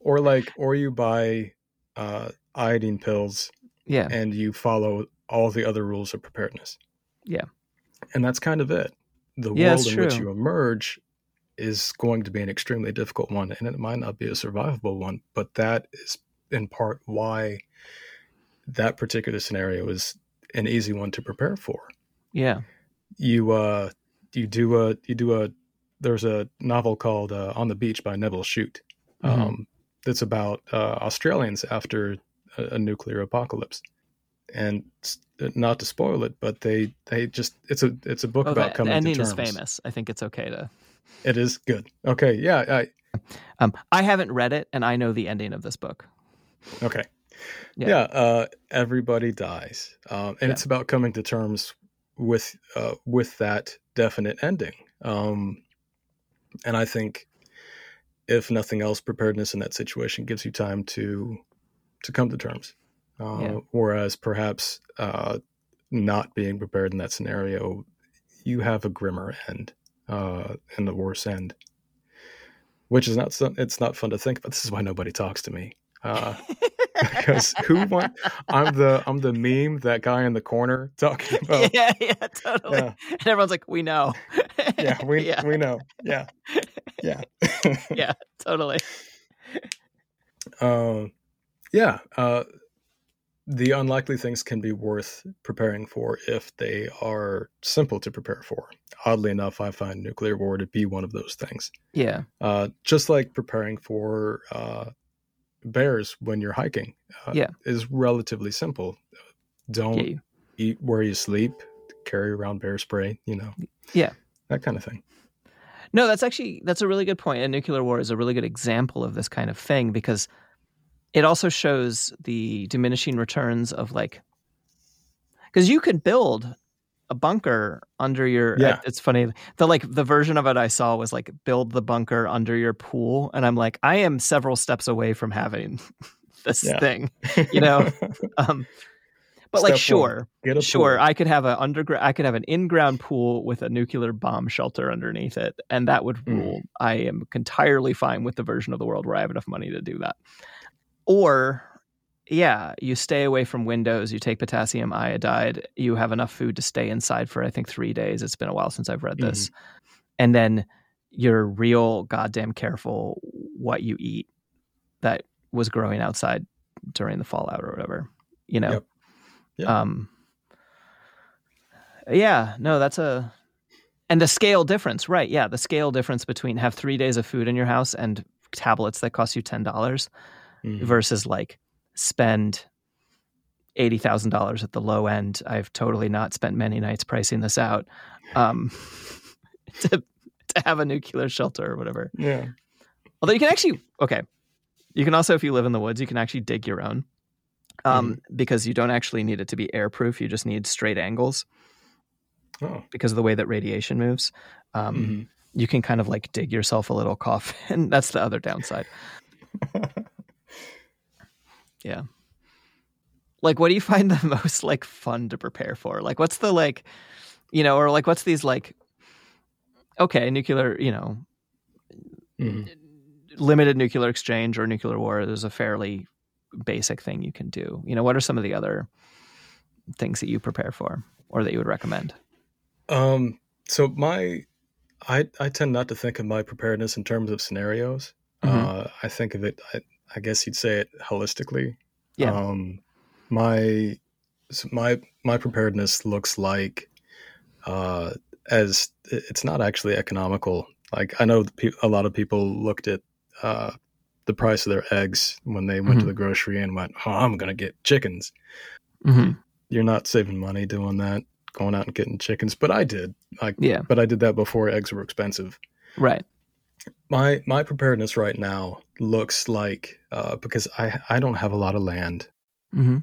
or like or you buy uh, iodine pills Yeah. and you follow all the other rules of preparedness. Yeah. And that's kind of it. The Yeah, world in which you emerge is going to be an extremely difficult one and it might not be a survivable one, but that is in part why that particular scenario is an easy one to prepare for. Yeah. You uh you do a you do a there's a novel called uh, On the Beach by Nevil Shute. Mhm. Um that's about uh, Australians after a, a nuclear apocalypse. And not to spoil it, but they they just it's a it's a book Oh, about the, the coming ending to is terms. famous. I think it's okay to. It is good. Okay, yeah, I, Um, I haven't read it, and I know the ending of this book. Okay. Yeah. Yeah. uh, everybody dies, um, and Yeah. it's about coming to terms with uh, with that definite ending. Um, and I think, if nothing else, preparedness in that situation gives you time to to come to terms. Uh, Yeah. Whereas perhaps uh, not being prepared in that scenario, you have a grimmer end uh, and the worse end, which is not it's not fun to think about. This is why nobody talks to me. Uh, because who want I'm the I'm the meme that guy in the corner talking about yeah, yeah, totally. Yeah. And everyone's like, we know. Yeah we yeah, we know. Yeah. Yeah. Yeah, totally. um yeah uh the unlikely things can be worth preparing for if they are simple to prepare for. Oddly enough i find nuclear war to be one of those things. Yeah, uh just like preparing for uh bears when you're hiking uh, Yeah. is relatively simple. Don't eat where you sleep, carry around bear spray, you know. Yeah. That kind of thing. No, that's actually that's a really good point. And nuclear war is a really good example of this kind of thing because it also shows the diminishing returns of like because you could build a bunker under your Yeah. it's funny the like the version of it i saw was like build the bunker under your pool and i'm like i am several steps away from having this Yeah. thing you know um but like Step one, sure sure pool. i could have an underground i could have an in-ground pool with a nuclear bomb shelter underneath it and that would Mm. rule i am entirely fine with the version of the world where i have enough money to do that or yeah you stay away from windows you take potassium iodide you have enough food to stay inside for i think three days it's been a while since i've read this and then you're real goddamn careful what you eat that was growing outside during the fallout or whatever you know Yep. Yeah. um yeah no that's a and the scale difference right yeah the scale difference between have three days of food in your house and tablets that cost you ten dollars Mhm. versus like spend eighty thousand dollars at the low end. I've totally not spent many nights pricing this out um, to to have a nuclear shelter or whatever. Yeah. Although you can actually okay, you can also if you live in the woods, you can actually dig your own um, because you don't actually need it to be airproof. You just need straight angles Oh. because of the way that radiation moves. Um, Mhm. You can kind of like dig yourself a little coffin. That's the other downside. yeah. Like, what do you find the most like fun to prepare for? Like, what's the like, you know, or like, what's these like, okay, nuclear, you know, Mhm. limited nuclear exchange or nuclear war is a fairly basic thing you can do. You know, what are some of the other things that you prepare for or that you would recommend? Um. So my, I I tend not to think of my preparedness in terms of scenarios. Mhm. Uh, I think of it. I, I guess you'd say it holistically. Yeah. Um, my my my preparedness looks like, uh, as it's not actually economical. Like I know a lot of people looked at uh, the price of their eggs when they went to Mhm. the grocery and went, "Oh, I'm gonna get chickens." Mm-hmm. You're not saving money doing that, going out and getting chickens. But I did. Like, Yeah. but I did that before eggs were expensive. Right. My my preparedness right now looks like uh, because I I don't have a lot of land. Mm-hmm.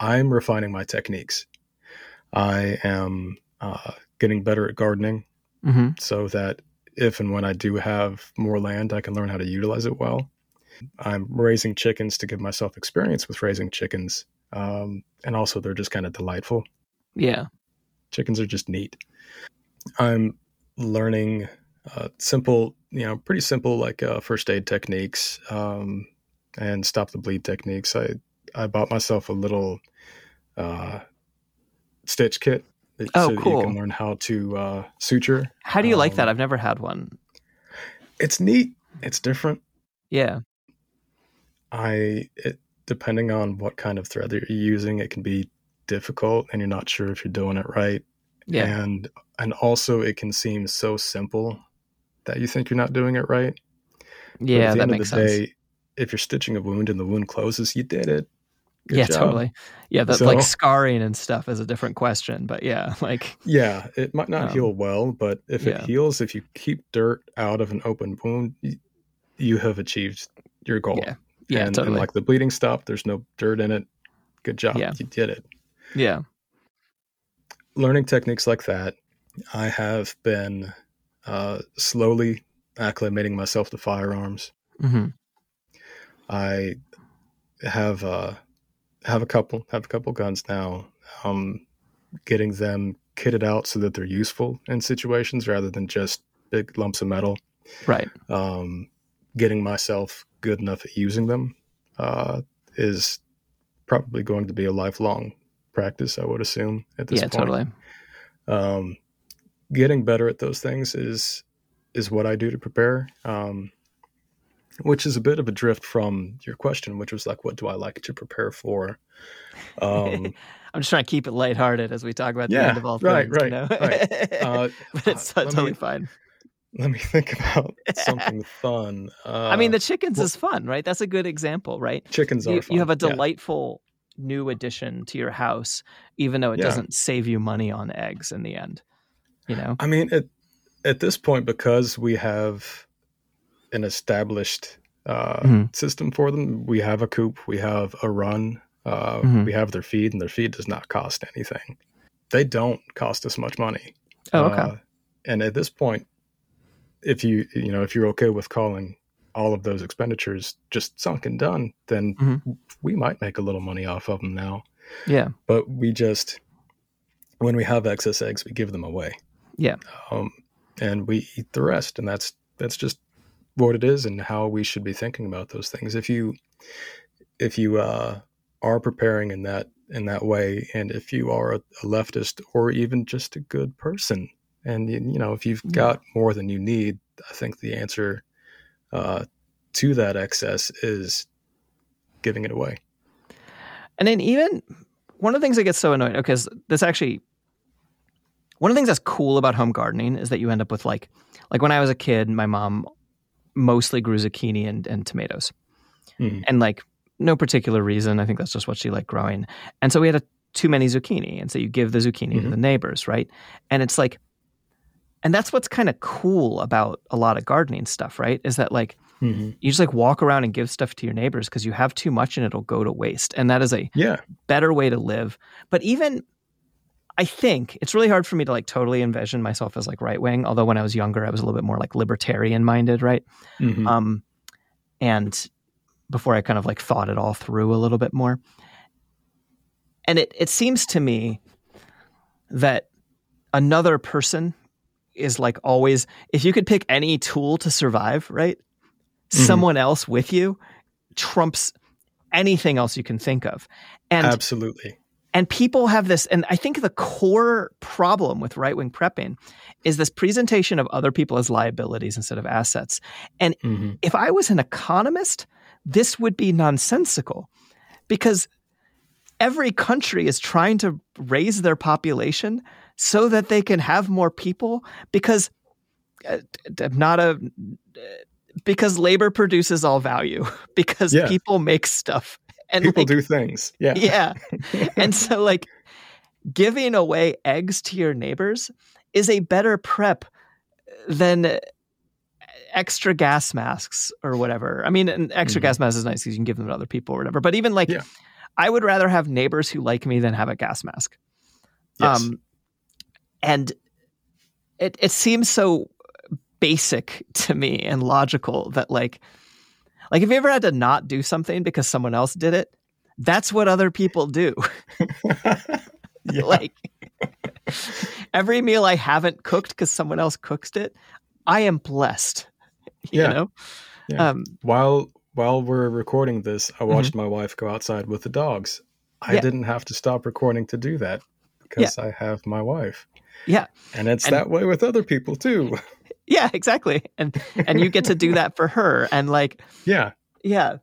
I'm refining my techniques. I am uh, getting better at gardening Mm-hmm. so that if and when I do have more land, I can learn how to utilize it well. I'm raising chickens to give myself experience with raising chickens, um, and also they're just kind of delightful. Yeah. chickens are just neat. I'm learning uh, simple, you know, pretty simple like uh, first aid techniques um, and stop the bleed techniques. I I bought myself a little uh, stitch kit that- Oh, so that you cool. can learn how to uh, suture. How do you like that? Um, I've never had one. It's neat. It's different. Yeah. I it, depending on what kind of thread that you're using, it can be difficult, and you're not sure if you're doing it right. Yeah. and and also it can seem so simple that you think you're not doing it right. But yeah, at the that end makes of the sense. day, if you're stitching a wound and the wound closes, you did it. Good yeah, job. totally. Yeah, that So- like scarring and stuff is a different question, but yeah, like Yeah, it might not Um, heal well, but if yeah. it heals, if you keep dirt out of an open wound, you, have achieved your goal. yeah. Yeah, and, and like the bleeding stopped. There's no dirt in it. Good job. Yeah. You did it. Yeah. Learning techniques like that, I have been uh, slowly acclimating myself to firearms. hmm I have uh, have a couple have a couple guns now. Um, getting them kitted out so that they're useful in situations rather than just big lumps of metal. Right. Um, getting myself good enough at using them uh, is probably going to be a lifelong practice. I would assume at this Yeah, point. totally. Um, getting better at those things is is what I do to prepare. Um, which is a bit of a drift from your question, which was like, what do I like to prepare for? Um, I'm just trying to keep it lighthearted as we talk about the end of all right, things. right, you know? right. uh, but it's uh, totally me- fine. let me think about something fun. Uh, I mean, the chickens well- is fun, right? That's a good example, right? chickens are You, fun. you have a yeah. delightful new addition to your house, even though it Yeah. doesn't save you money on eggs in the end. You know? I mean, at at this point, because we have an established uh, Mhm. system for them, we have a coop, we have a run, uh, Mhm. we have their feed, and their feed does not cost anything. They don't cost us much money. Oh, okay. Uh, and at this point, if you you know if you're okay with calling all of those expenditures just sunk and done, then Mhm. we might make a little money off of them now. yeah. But we just when we have excess eggs, we give them away. Yeah. Um, and we eat the rest, and that's that's just what it is, and how we should be thinking about those things. If you if you uh, are preparing in that in that way, and if you are a, a leftist or even just a good person, and you, you know if you've Yeah. got more than you need, I think the answer uh, to that excess is giving it away. And then even one of the things that gets so annoying, because this actually, one of the things that's cool about home gardening is that you end up with like, like when I was a kid, my mom mostly grew zucchini and, and tomatoes, Mhm. and like no particular reason. I think that's just what she liked growing. And so we had a, too many zucchini, and so you give the zucchini to Mhm. the neighbors, right? And it's like, and that's what's kind of cool about a lot of gardening stuff, right? Is that like Mhm. you just like walk around and give stuff to your neighbors because you have too much and it'll go to waste, and that is a Yeah, better way to live. But even I think it's really hard for me to like totally envision myself as like right wing. Although when I was younger, I was a little bit more like libertarian minded, right? Mhm. Um, and before I kind of like thought it all through a little bit more. And it it seems to me that another person is like always if you could pick any tool to survive, right? Mhm. Someone else with you trumps anything else you can think of. And absolutely. And people have this, and I think the core problem with right wing prepping is this presentation of other people as liabilities instead of assets. Mhm. If I was an economist, this would be nonsensical because every country is trying to raise their population so that they can have more people because uh, not a because labor produces all value because Yeah. people make stuff and People like, do things. Yeah. yeah. and so like giving away eggs to your neighbors is a better prep than extra gas masks or whatever. I mean, an extra Mhm. gas mask is nice because you can give them to other people or whatever. But even like, Yeah. I would rather have neighbors who like me than have a gas mask. Yes. Um, and it it seems so basic to me and logical that like like if you ever had to not do something because someone else did it, that's what other people do. Like every meal I haven't cooked because someone else cooked it, I am blessed. You Yeah. know? Yeah. Um while while we're recording this, I watched my wife go outside with the dogs. I Mm-hmm. Yeah. didn't have to stop recording to do that because I have my wife. Yeah. And it's And- that way with other people too. yeah, exactly. And and you get to do that for her. And like yeah. yeah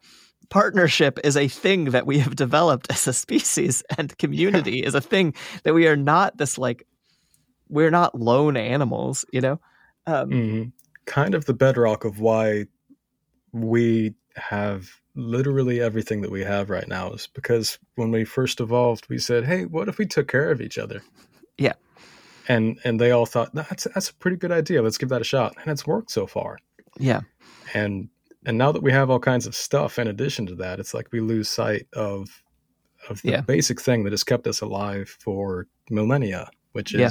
partnership is a thing that we have developed as a species and community is a thing that we are not this like we're not lone animals you know um, Mhm. Kind of the bedrock of why we have literally everything that we have right now is because when we first evolved, we said, "Hey, what if we took care of each other?" Yeah. And and they all thought that's that's a pretty good idea. Let's give that a shot, and it's worked so far. yeah And and now that we have all kinds of stuff in addition to that, it's like we lose sight of of the Yeah. basic thing that has kept us alive for millennia, which is Yeah.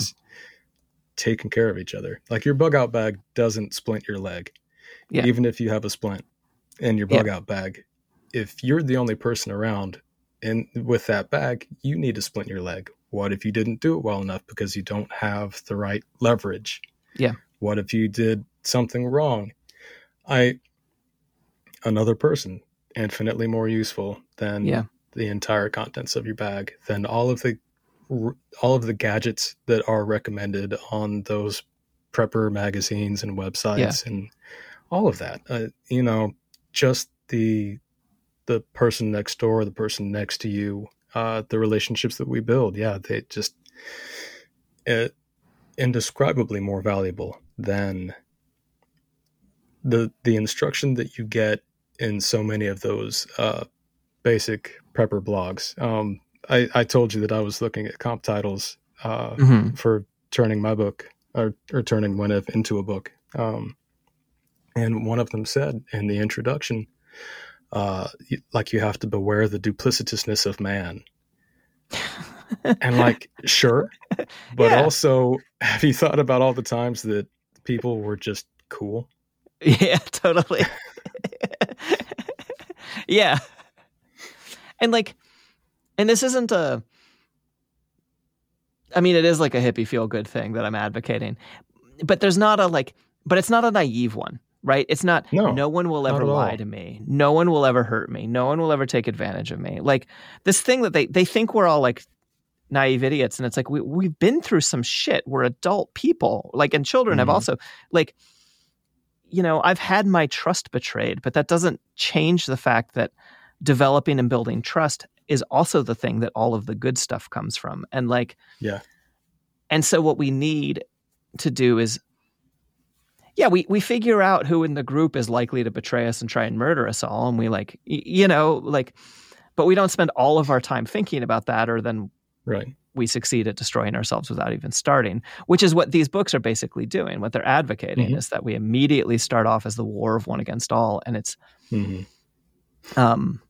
taking care of each other. Like your bug out bag doesn't splint your leg, Yeah. even if you have a splint in your bug out bag. If you're the only person around and with that bag, you need to splint your leg. What if you didn't do it well enough because you don't have the right leverage? Yeah. What if you did something wrong? I another person infinitely more useful than Yeah. the entire contents of your bag than all of the all of the gadgets that are recommended on those prepper magazines and websites and all of that uh, you know just the the person next door the person next to you uh, the relationships that we build yeah they just uh, indescribably more valuable than the the instruction that you get in so many of those uh, basic prepper blogs. Um, I, I told you that I was looking at comp titles uh, hmm for turning my book or, or turning When If into a book. Um, and one of them said in the introduction, uh, like you have to beware the duplicitousness of man. and like, sure. But Yeah. also, have you thought about all the times that people were just cool? Yeah, totally. yeah. And like and this isn't a I mean it is like a hippie feel good thing that I'm advocating. But there's not a like but it's not a naive one, right? It's not No, one will ever lie to me. No one will ever hurt me. No one will ever take advantage of me. Like this thing that they they think we're all like naive idiots and it's like we we've been through some shit. We're adult people. Like and children have Mhm. also like you know, I've had my trust betrayed, but that doesn't change the fact that developing and building trust is also the thing that all of the good stuff comes from. And like, Yeah. And so what we need to do is, yeah, we, we figure out who in the group is likely to betray us and try and murder us all. And we like, you know, like, but we don't spend all of our time thinking about that or then Right. we succeed at destroying ourselves without even starting, which is what these books are basically doing. What they're advocating Mhm. is that we immediately start off as the war of one against all, and it's. hmm Um,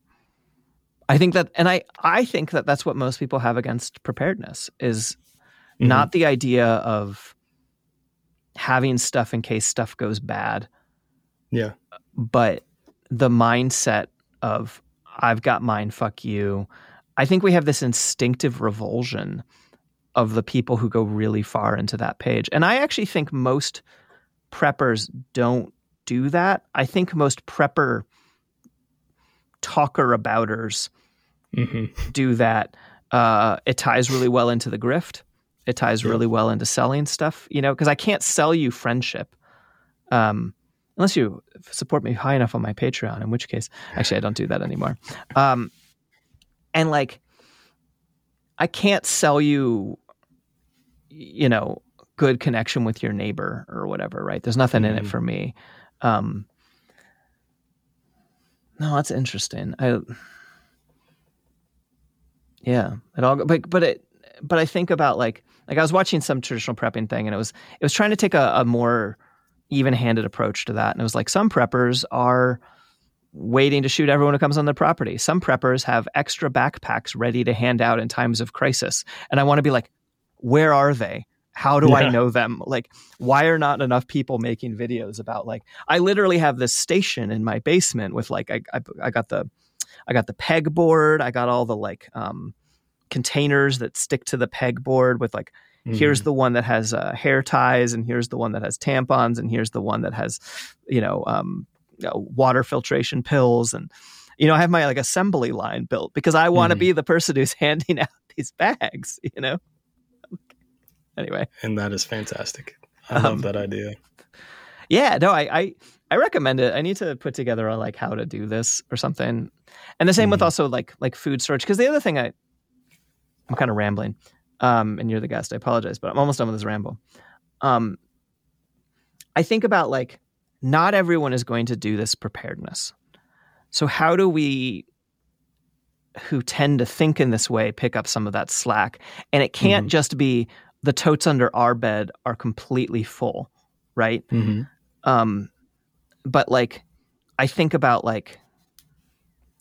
I think that, and I I think that that's what most people have against preparedness is Mhm. not the idea of having stuff in case stuff goes bad, Yeah. but the mindset of I've got mine, fuck you. I think we have this instinctive revulsion of the people who go really far into that page. And I actually think most preppers don't do that. I think most prepper talker abouters hmm do that. Uh, it ties really well into the grift. It ties Yeah. really well into selling stuff, you know, because I can't sell you friendship um, unless you support me high enough on my Patreon, in which case, actually, I don't do that anymore. Um, and like, I can't sell you, you know, good connection with your neighbor or whatever, right? There's nothing in it Mhm. for me. Um, no, that's interesting. I, yeah, it all, but but it, but I think about like like I was watching some traditional prepping thing, and it was it was trying to take a, a more even-handed approach to that, and it was like some preppers are waiting to shoot everyone who comes on their property. Some preppers have extra backpacks ready to hand out in times of crisis, and I want to be like, where are they? How do I know them? Like, why are not enough people making videos about like? I literally have this station in my basement with like I I, I got the I got the pegboard. I got all the like um, containers that stick to the pegboard with like here's the one that has uh, hair ties and here's the one that has tampons and here's the one that has you know um, water filtration pills and you know I have my like assembly line built because I want to Mhm. be the person who's handing out these bags. You know. Anyway, and that is fantastic. I Um, love that idea. yeah, no, I, I I recommend it. I need to put together a, like how to do this or something. And the same with Mhm. also like like food storage because the other thing I I'm kind of rambling. Um, and you're the guest. I apologize, but I'm almost done with this ramble. Um, I think about like not everyone is going to do this preparedness. So how do we who tend to think in this way pick up some of that slack? And it can't Mhm. just be the totes under our bed are completely full, right? hmm um but like I think about like,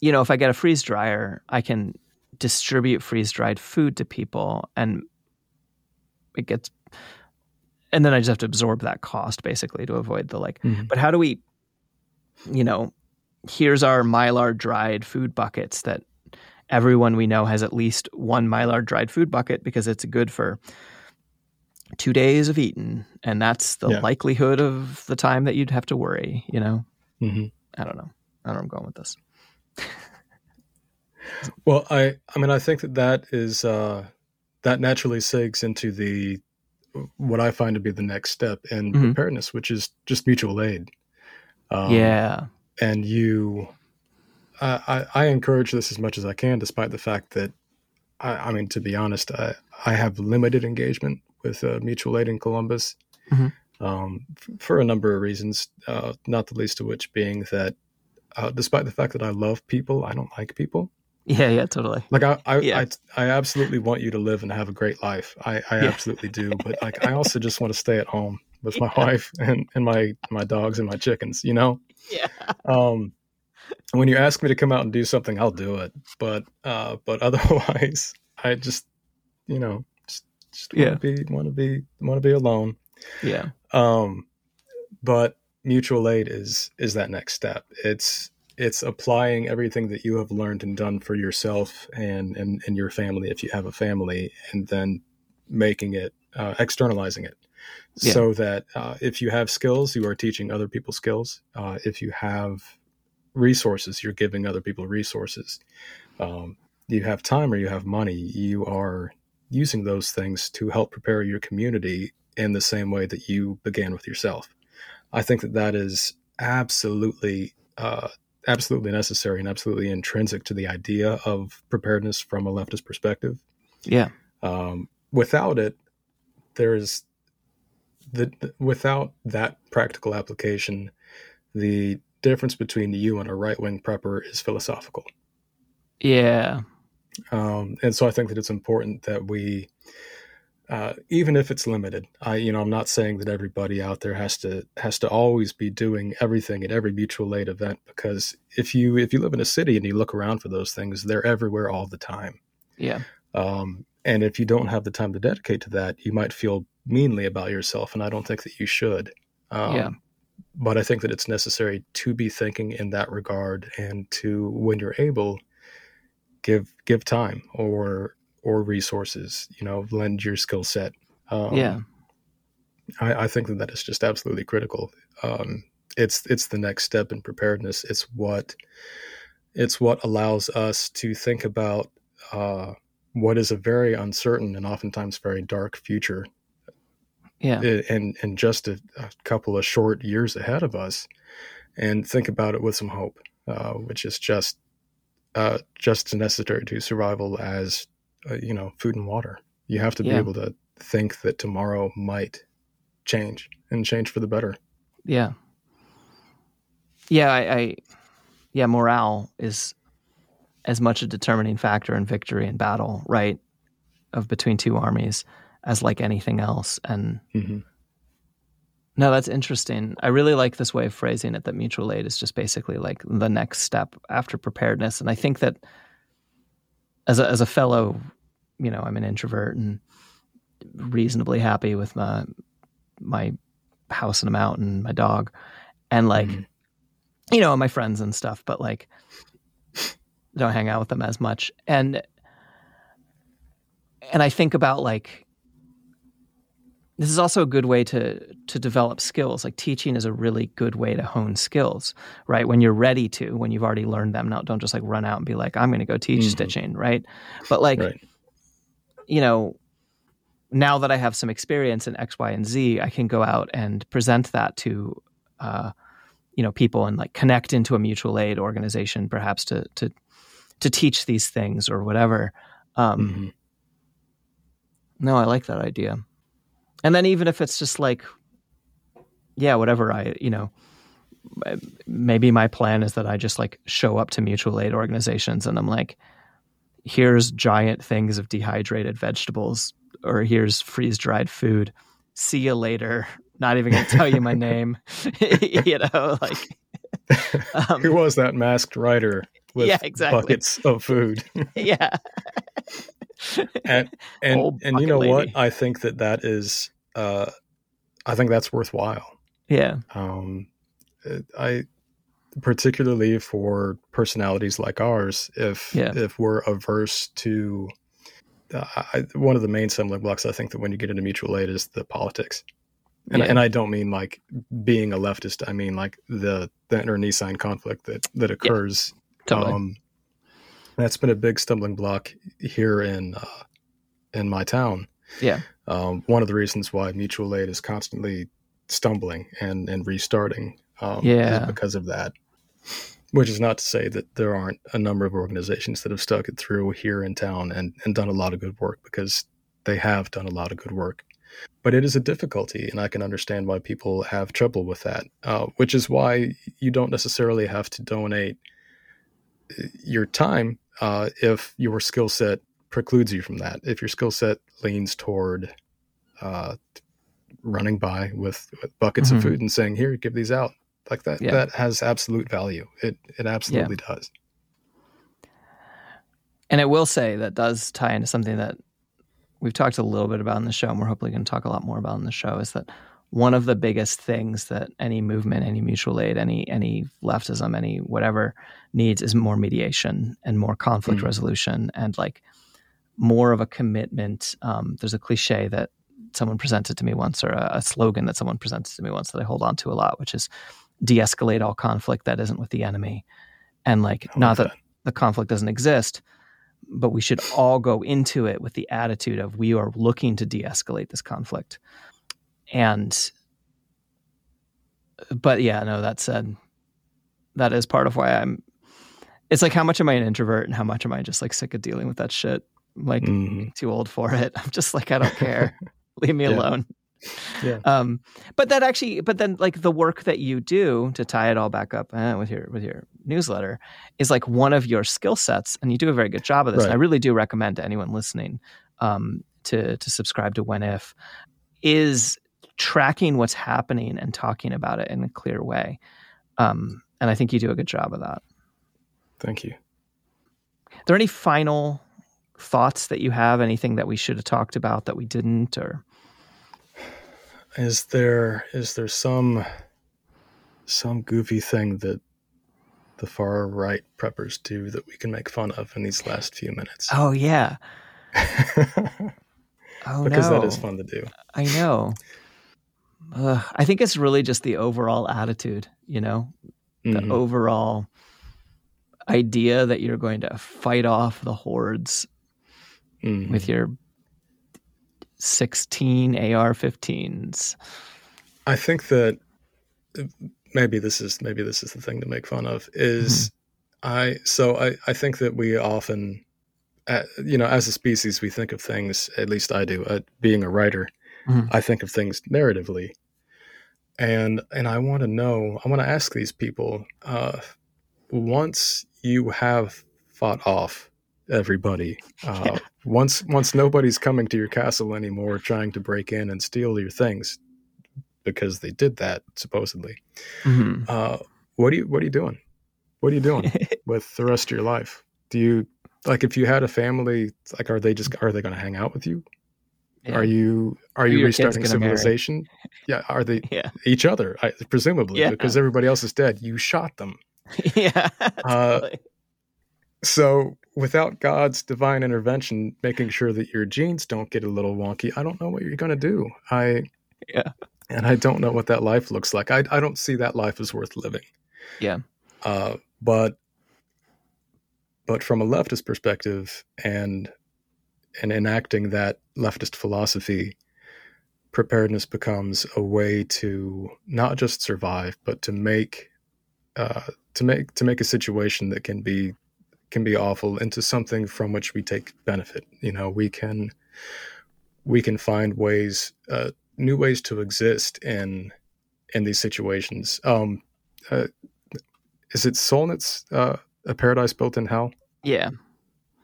you know, if I get a freeze dryer, I can distribute freeze dried food to people and it gets and then I just have to absorb that cost basically to avoid the like Mhm. but how do we you know here's our mylar dried food buckets that everyone we know has at least one mylar dried food bucket because it's good for two days of eating and that's the Yeah. likelihood of the time that you'd have to worry you know Mhm. i don't know i don't know where i'm going with this Well, I I mean I think that that is uh, that naturally segs into the what I find to be the next step in Mhm. preparedness, which is just mutual aid. Um, yeah and you, I, I, I encourage this as much as I can, despite the fact that, I, I mean, to be honest, I, I have limited engagement with uh, mutual aid in Columbus Mhm. um, f- for a number of reasons, uh, not the least of which being that, uh, despite the fact that I love people, I don't like people. Yeah yeah totally Like I, I, Yeah. I, I absolutely want you to live and have a great life. I, I Yeah. absolutely do. But like, I also just want to stay at home with my wife and, and my, my dogs and my chickens, you know? yeah Um, when you ask me to come out and do something, I'll do it. But, uh, but otherwise I just, you know, just, just want Yeah. to be, want to be, want to be alone. yeah Um, but mutual aid is, is that next step. It's, it's applying everything that you have learned and done for yourself and, and, and your family, if you have a family, and then making it, uh, externalizing it. Yeah. So that uh, if you have skills, you are teaching other people skills. Uh, if you have resources, you're giving other people resources. Um, you have time or you have money, you are using those things to help prepare your community in the same way that you began with yourself. I think that that is absolutely, uh, absolutely necessary and absolutely intrinsic to the idea of preparedness from a leftist perspective. yeah Um, without it, there's the, the- without that practical application, the difference between you and a right wing prepper is philosophical. yeah Um, and so I think that it's important that we, uh, even if it's limited, I, you know, I'm not saying that everybody out there has to has to always be doing everything at every mutual aid event because if you if you live in a city and you look around for those things, they're everywhere all the time. yeah Um, and if you don't have the time to dedicate to that, you might feel meanly about yourself, and I don't think that you should. Um, Yeah. But I think that it's necessary to be thinking in that regard, and to when you're able, give give time or or resources. You know, lend your skill set. Um, yeah I, I think that that is just absolutely critical. Um, it's it's the next step in preparedness. It's what it's what allows us to think about uh, what is a very uncertain and oftentimes very dark future yeah in in just a, a couple of short years ahead of us, and think about it with some hope, uh, which is just uh, just necessary to survival as uh, you know food and water. You have to be able to think that tomorrow might change and change for the better. Yeah. Yeah, I, I yeah, morale is as much a determining factor in victory in battle, right? Of between two armies as like anything else. And hmm no, that's interesting. I really like this way of phrasing it that mutual aid is just basically like the next step after preparedness. And I think that as a as a fellow, you know, I'm an introvert and reasonably happy with my my house in a mountain, my dog, and like Mhm. you know, my friends and stuff, but like don't hang out with them as much. And and I think about like this is also a good way to to develop skills. Like teaching is a really good way to hone skills, right? When you're ready to, when you've already learned them. Now don't just like run out and be like, I'm gonna go teach Mhm. stitching, right? But like Right. you know, now that I have some experience in X, Y, and Z, I can go out and present that to, uh, you know, people and like connect into a mutual aid organization, perhaps to to to teach these things or whatever. Um, Mhm. No, I like that idea. And then even if it's just like, yeah, whatever I, you know, maybe my plan is that I just like show up to mutual aid organizations and I'm like, here's giant things of dehydrated vegetables or here's freeze dried food. See you later. Not even gonna tell you my name. you know, like Um, Who was that masked rider with Yeah, exactly. buckets of food? yeah. and and and you know what? I think that that is, uh, I think that's worthwhile. Yeah. Um, I particularly for personalities like ours, if Yeah. if we're averse to. Uh, I, one of the main stumbling blocks I think that when you get into mutual aid is the politics, and Yeah. and I don't mean like being a leftist. I mean like the the internecine conflict that that occurs Totally. um, that's been a big stumbling block here in uh, in my town. Yeah. Um, one of the reasons why mutual aid is constantly stumbling and and restarting. Um, Yeah. is because of that. Which is not to say that there aren't a number of organizations that have stuck it through here in town and, and done a lot of good work because they have done a lot of good work. But it is a difficulty, and I can understand why people have trouble with that, uh, which is why you don't necessarily have to donate uh, your time uh, if your skill set precludes you from that. If your skill set leans toward uh, running by with, with buckets Mhm. of food and saying, "Here, give these out," like that, Yeah. that has absolute value. It it absolutely does. And I will say that does tie into something that we've talked a little bit about in the show, and we're hopefully going to talk a lot more about in the show, is that one of the biggest things that any movement, any mutual aid, any any leftism, any whatever needs is more mediation and more conflict Mm. resolution and like more of a commitment. Um, there's a cliche that someone presented to me once, or a, a slogan that someone presented to me once that I hold on to a lot, which is de-escalate all conflict that isn't with the enemy. And like, not that the conflict doesn't exist, but we should all go into it with the attitude of we are looking to de-escalate this conflict. And but yeah, no, that said, that is part of why I'm it's like how much am I an introvert and how much am I just like sick of dealing with that shit? Like Mhm. too old for it. I'm just like I don't care. Leave me Yeah. alone. Yeah. Um, but that actually, but then like the work that you do to tie it all back up eh, with your with your newsletter is like one of your skill sets, and you do a very good job of this. And I really do recommend to anyone listening um, to to subscribe to When If is tracking what's happening and talking about it in a clear way. Um, and I think you do a good job of that. Thank you. Are there any final thoughts that you have? Anything that we should have talked about that we didn't, or Is there is there some some goofy thing that the far right preppers do that we can make fun of in these last few minutes? oh yeah, oh because no. that is fun to do. I know. Ugh, I think it's really just the overall attitude, you know, the Mhm. overall idea that you're going to fight off the hordes Mhm. with your 16 AR-15s. I think that uh, maybe this is maybe this is the thing to make fun of is I so I I think that we often uh, you know as a species we think of things at least I do uh, being a writer Mhm. I think of things narratively and and I want to know I want to ask these people uh, once you have fought off everybody uh, once once nobody's coming to your castle anymore trying to break in and steal your things because they did that supposedly Mhm. uh, what are you what are you doing what are you doing with the rest of your life do you like if you had a family like are they just are they going to hang out with you Yeah. are you are you restarting gonna marry? civilization yeah are they Yeah. each other I, presumably Yeah. because everybody else is dead you shot them yeah. Uh, totally. So without god's divine intervention making sure that your genes don't get a little wonky i don't know what you're going to do i Yeah. and i don't know what that life looks like i, I don't see that life as worth living Yeah. uh, but but from a leftist perspective and and enacting that leftist philosophy preparedness becomes a way to not just survive but to make uh, to make to make a situation that can be can be awful into something from which we take benefit you know we can we can find ways uh, new ways to exist in in these situations. Um uh, is it Solnit's uh, a paradise built in hell? Yeah.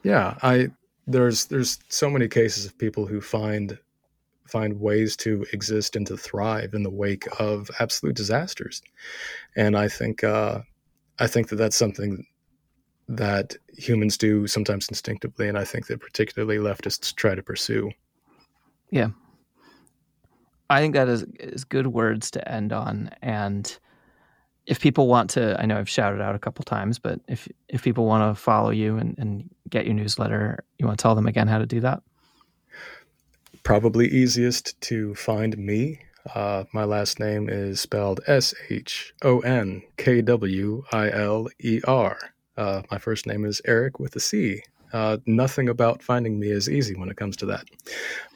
yeah i there's there's so many cases of people who find find ways to exist and to thrive in the wake of absolute disasters. And i think uh I think that that's something that humans do sometimes instinctively, and I think that particularly leftists try to pursue. Yeah. I think that is is good words to end on. And if people want to, I know I've shouted out a couple times, but if if people want to follow you and, and get your newsletter, you want to tell them again how to do that? Probably easiest to find me. Uh, my last name is spelled S H O N K W I L E R. Uh, my first name is Eric with a C. Uh, nothing about finding me is easy when it comes to that.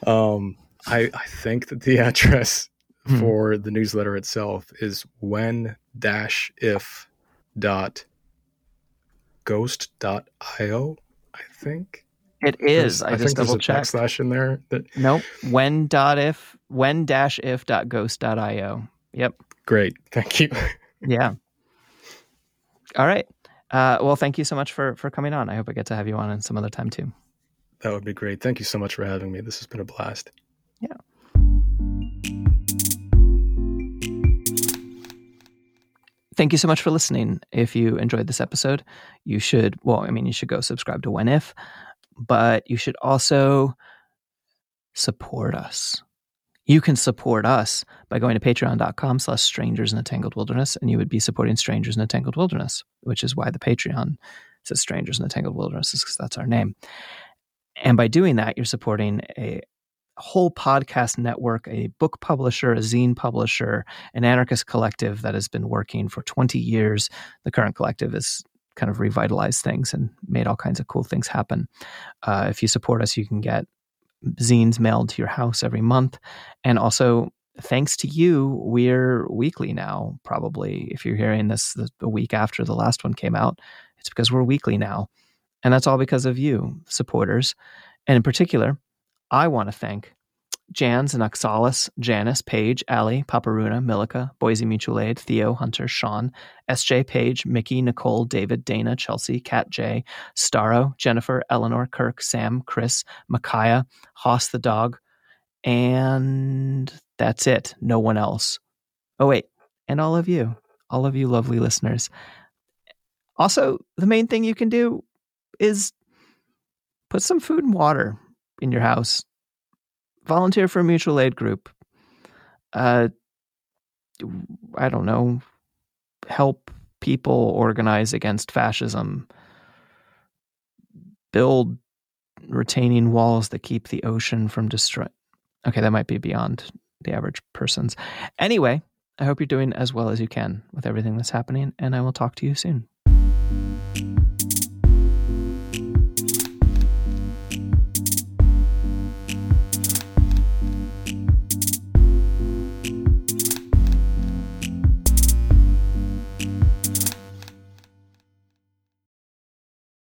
Um, I, I think that the address hmm. for the newsletter itself is when dash if dot ghost dot io. I think it is. I, I just think double there's a backslash in there. That nope. When dot if when dash if dot ghost dot io. Yep. Great. Thank you. yeah. All right. Uh, well, thank you so much for for coming on. I hope I get to have you on in some other time too. That would be great. Thank you so much for having me. This has been a blast. Yeah. Thank you so much for listening. If you enjoyed this episode, you should, well, I mean, you should go subscribe to When If, but you should also support us. You can support us by going to patreon.com slash strangers in a tangled wilderness, and you would be supporting strangers in a tangled wilderness, which is why the Patreon says strangers in a tangled wilderness, because that's our name. And by doing that, you're supporting a whole podcast network, a book publisher, a zine publisher, an anarchist collective that has been working for 20 years. The current collective has kind of revitalized things and made all kinds of cool things happen. Uh, if you support us, you can get zines mailed to your house every month. And also, thanks to you, we're weekly now, probably. If you're hearing this a week after the last one came out, it's because we're weekly now. And that's all because of you, supporters. And in particular, I want to thank Jans and Oxalis, Janice, Paige, Ali, Paparuna, Milica, Boise Mutual Aid, Theo, Hunter, Sean, SJ, Page, Mickey, Nicole, David, Dana, Chelsea, Cat J, Starro, Jennifer, Eleanor, Kirk, Sam, Chris, Micaiah, Hoss the dog, and that's it. No one else. Oh, wait. And all of you, all of you lovely listeners. Also, the main thing you can do is put some food and water in your house. Volunteer for a mutual aid group. Uh, I don't know. Help people organize against fascism. Build retaining walls that keep the ocean from destroying. Okay, that might be beyond the average person's. Anyway, I hope you're doing as well as you can with everything that's happening, and I will talk to you soon.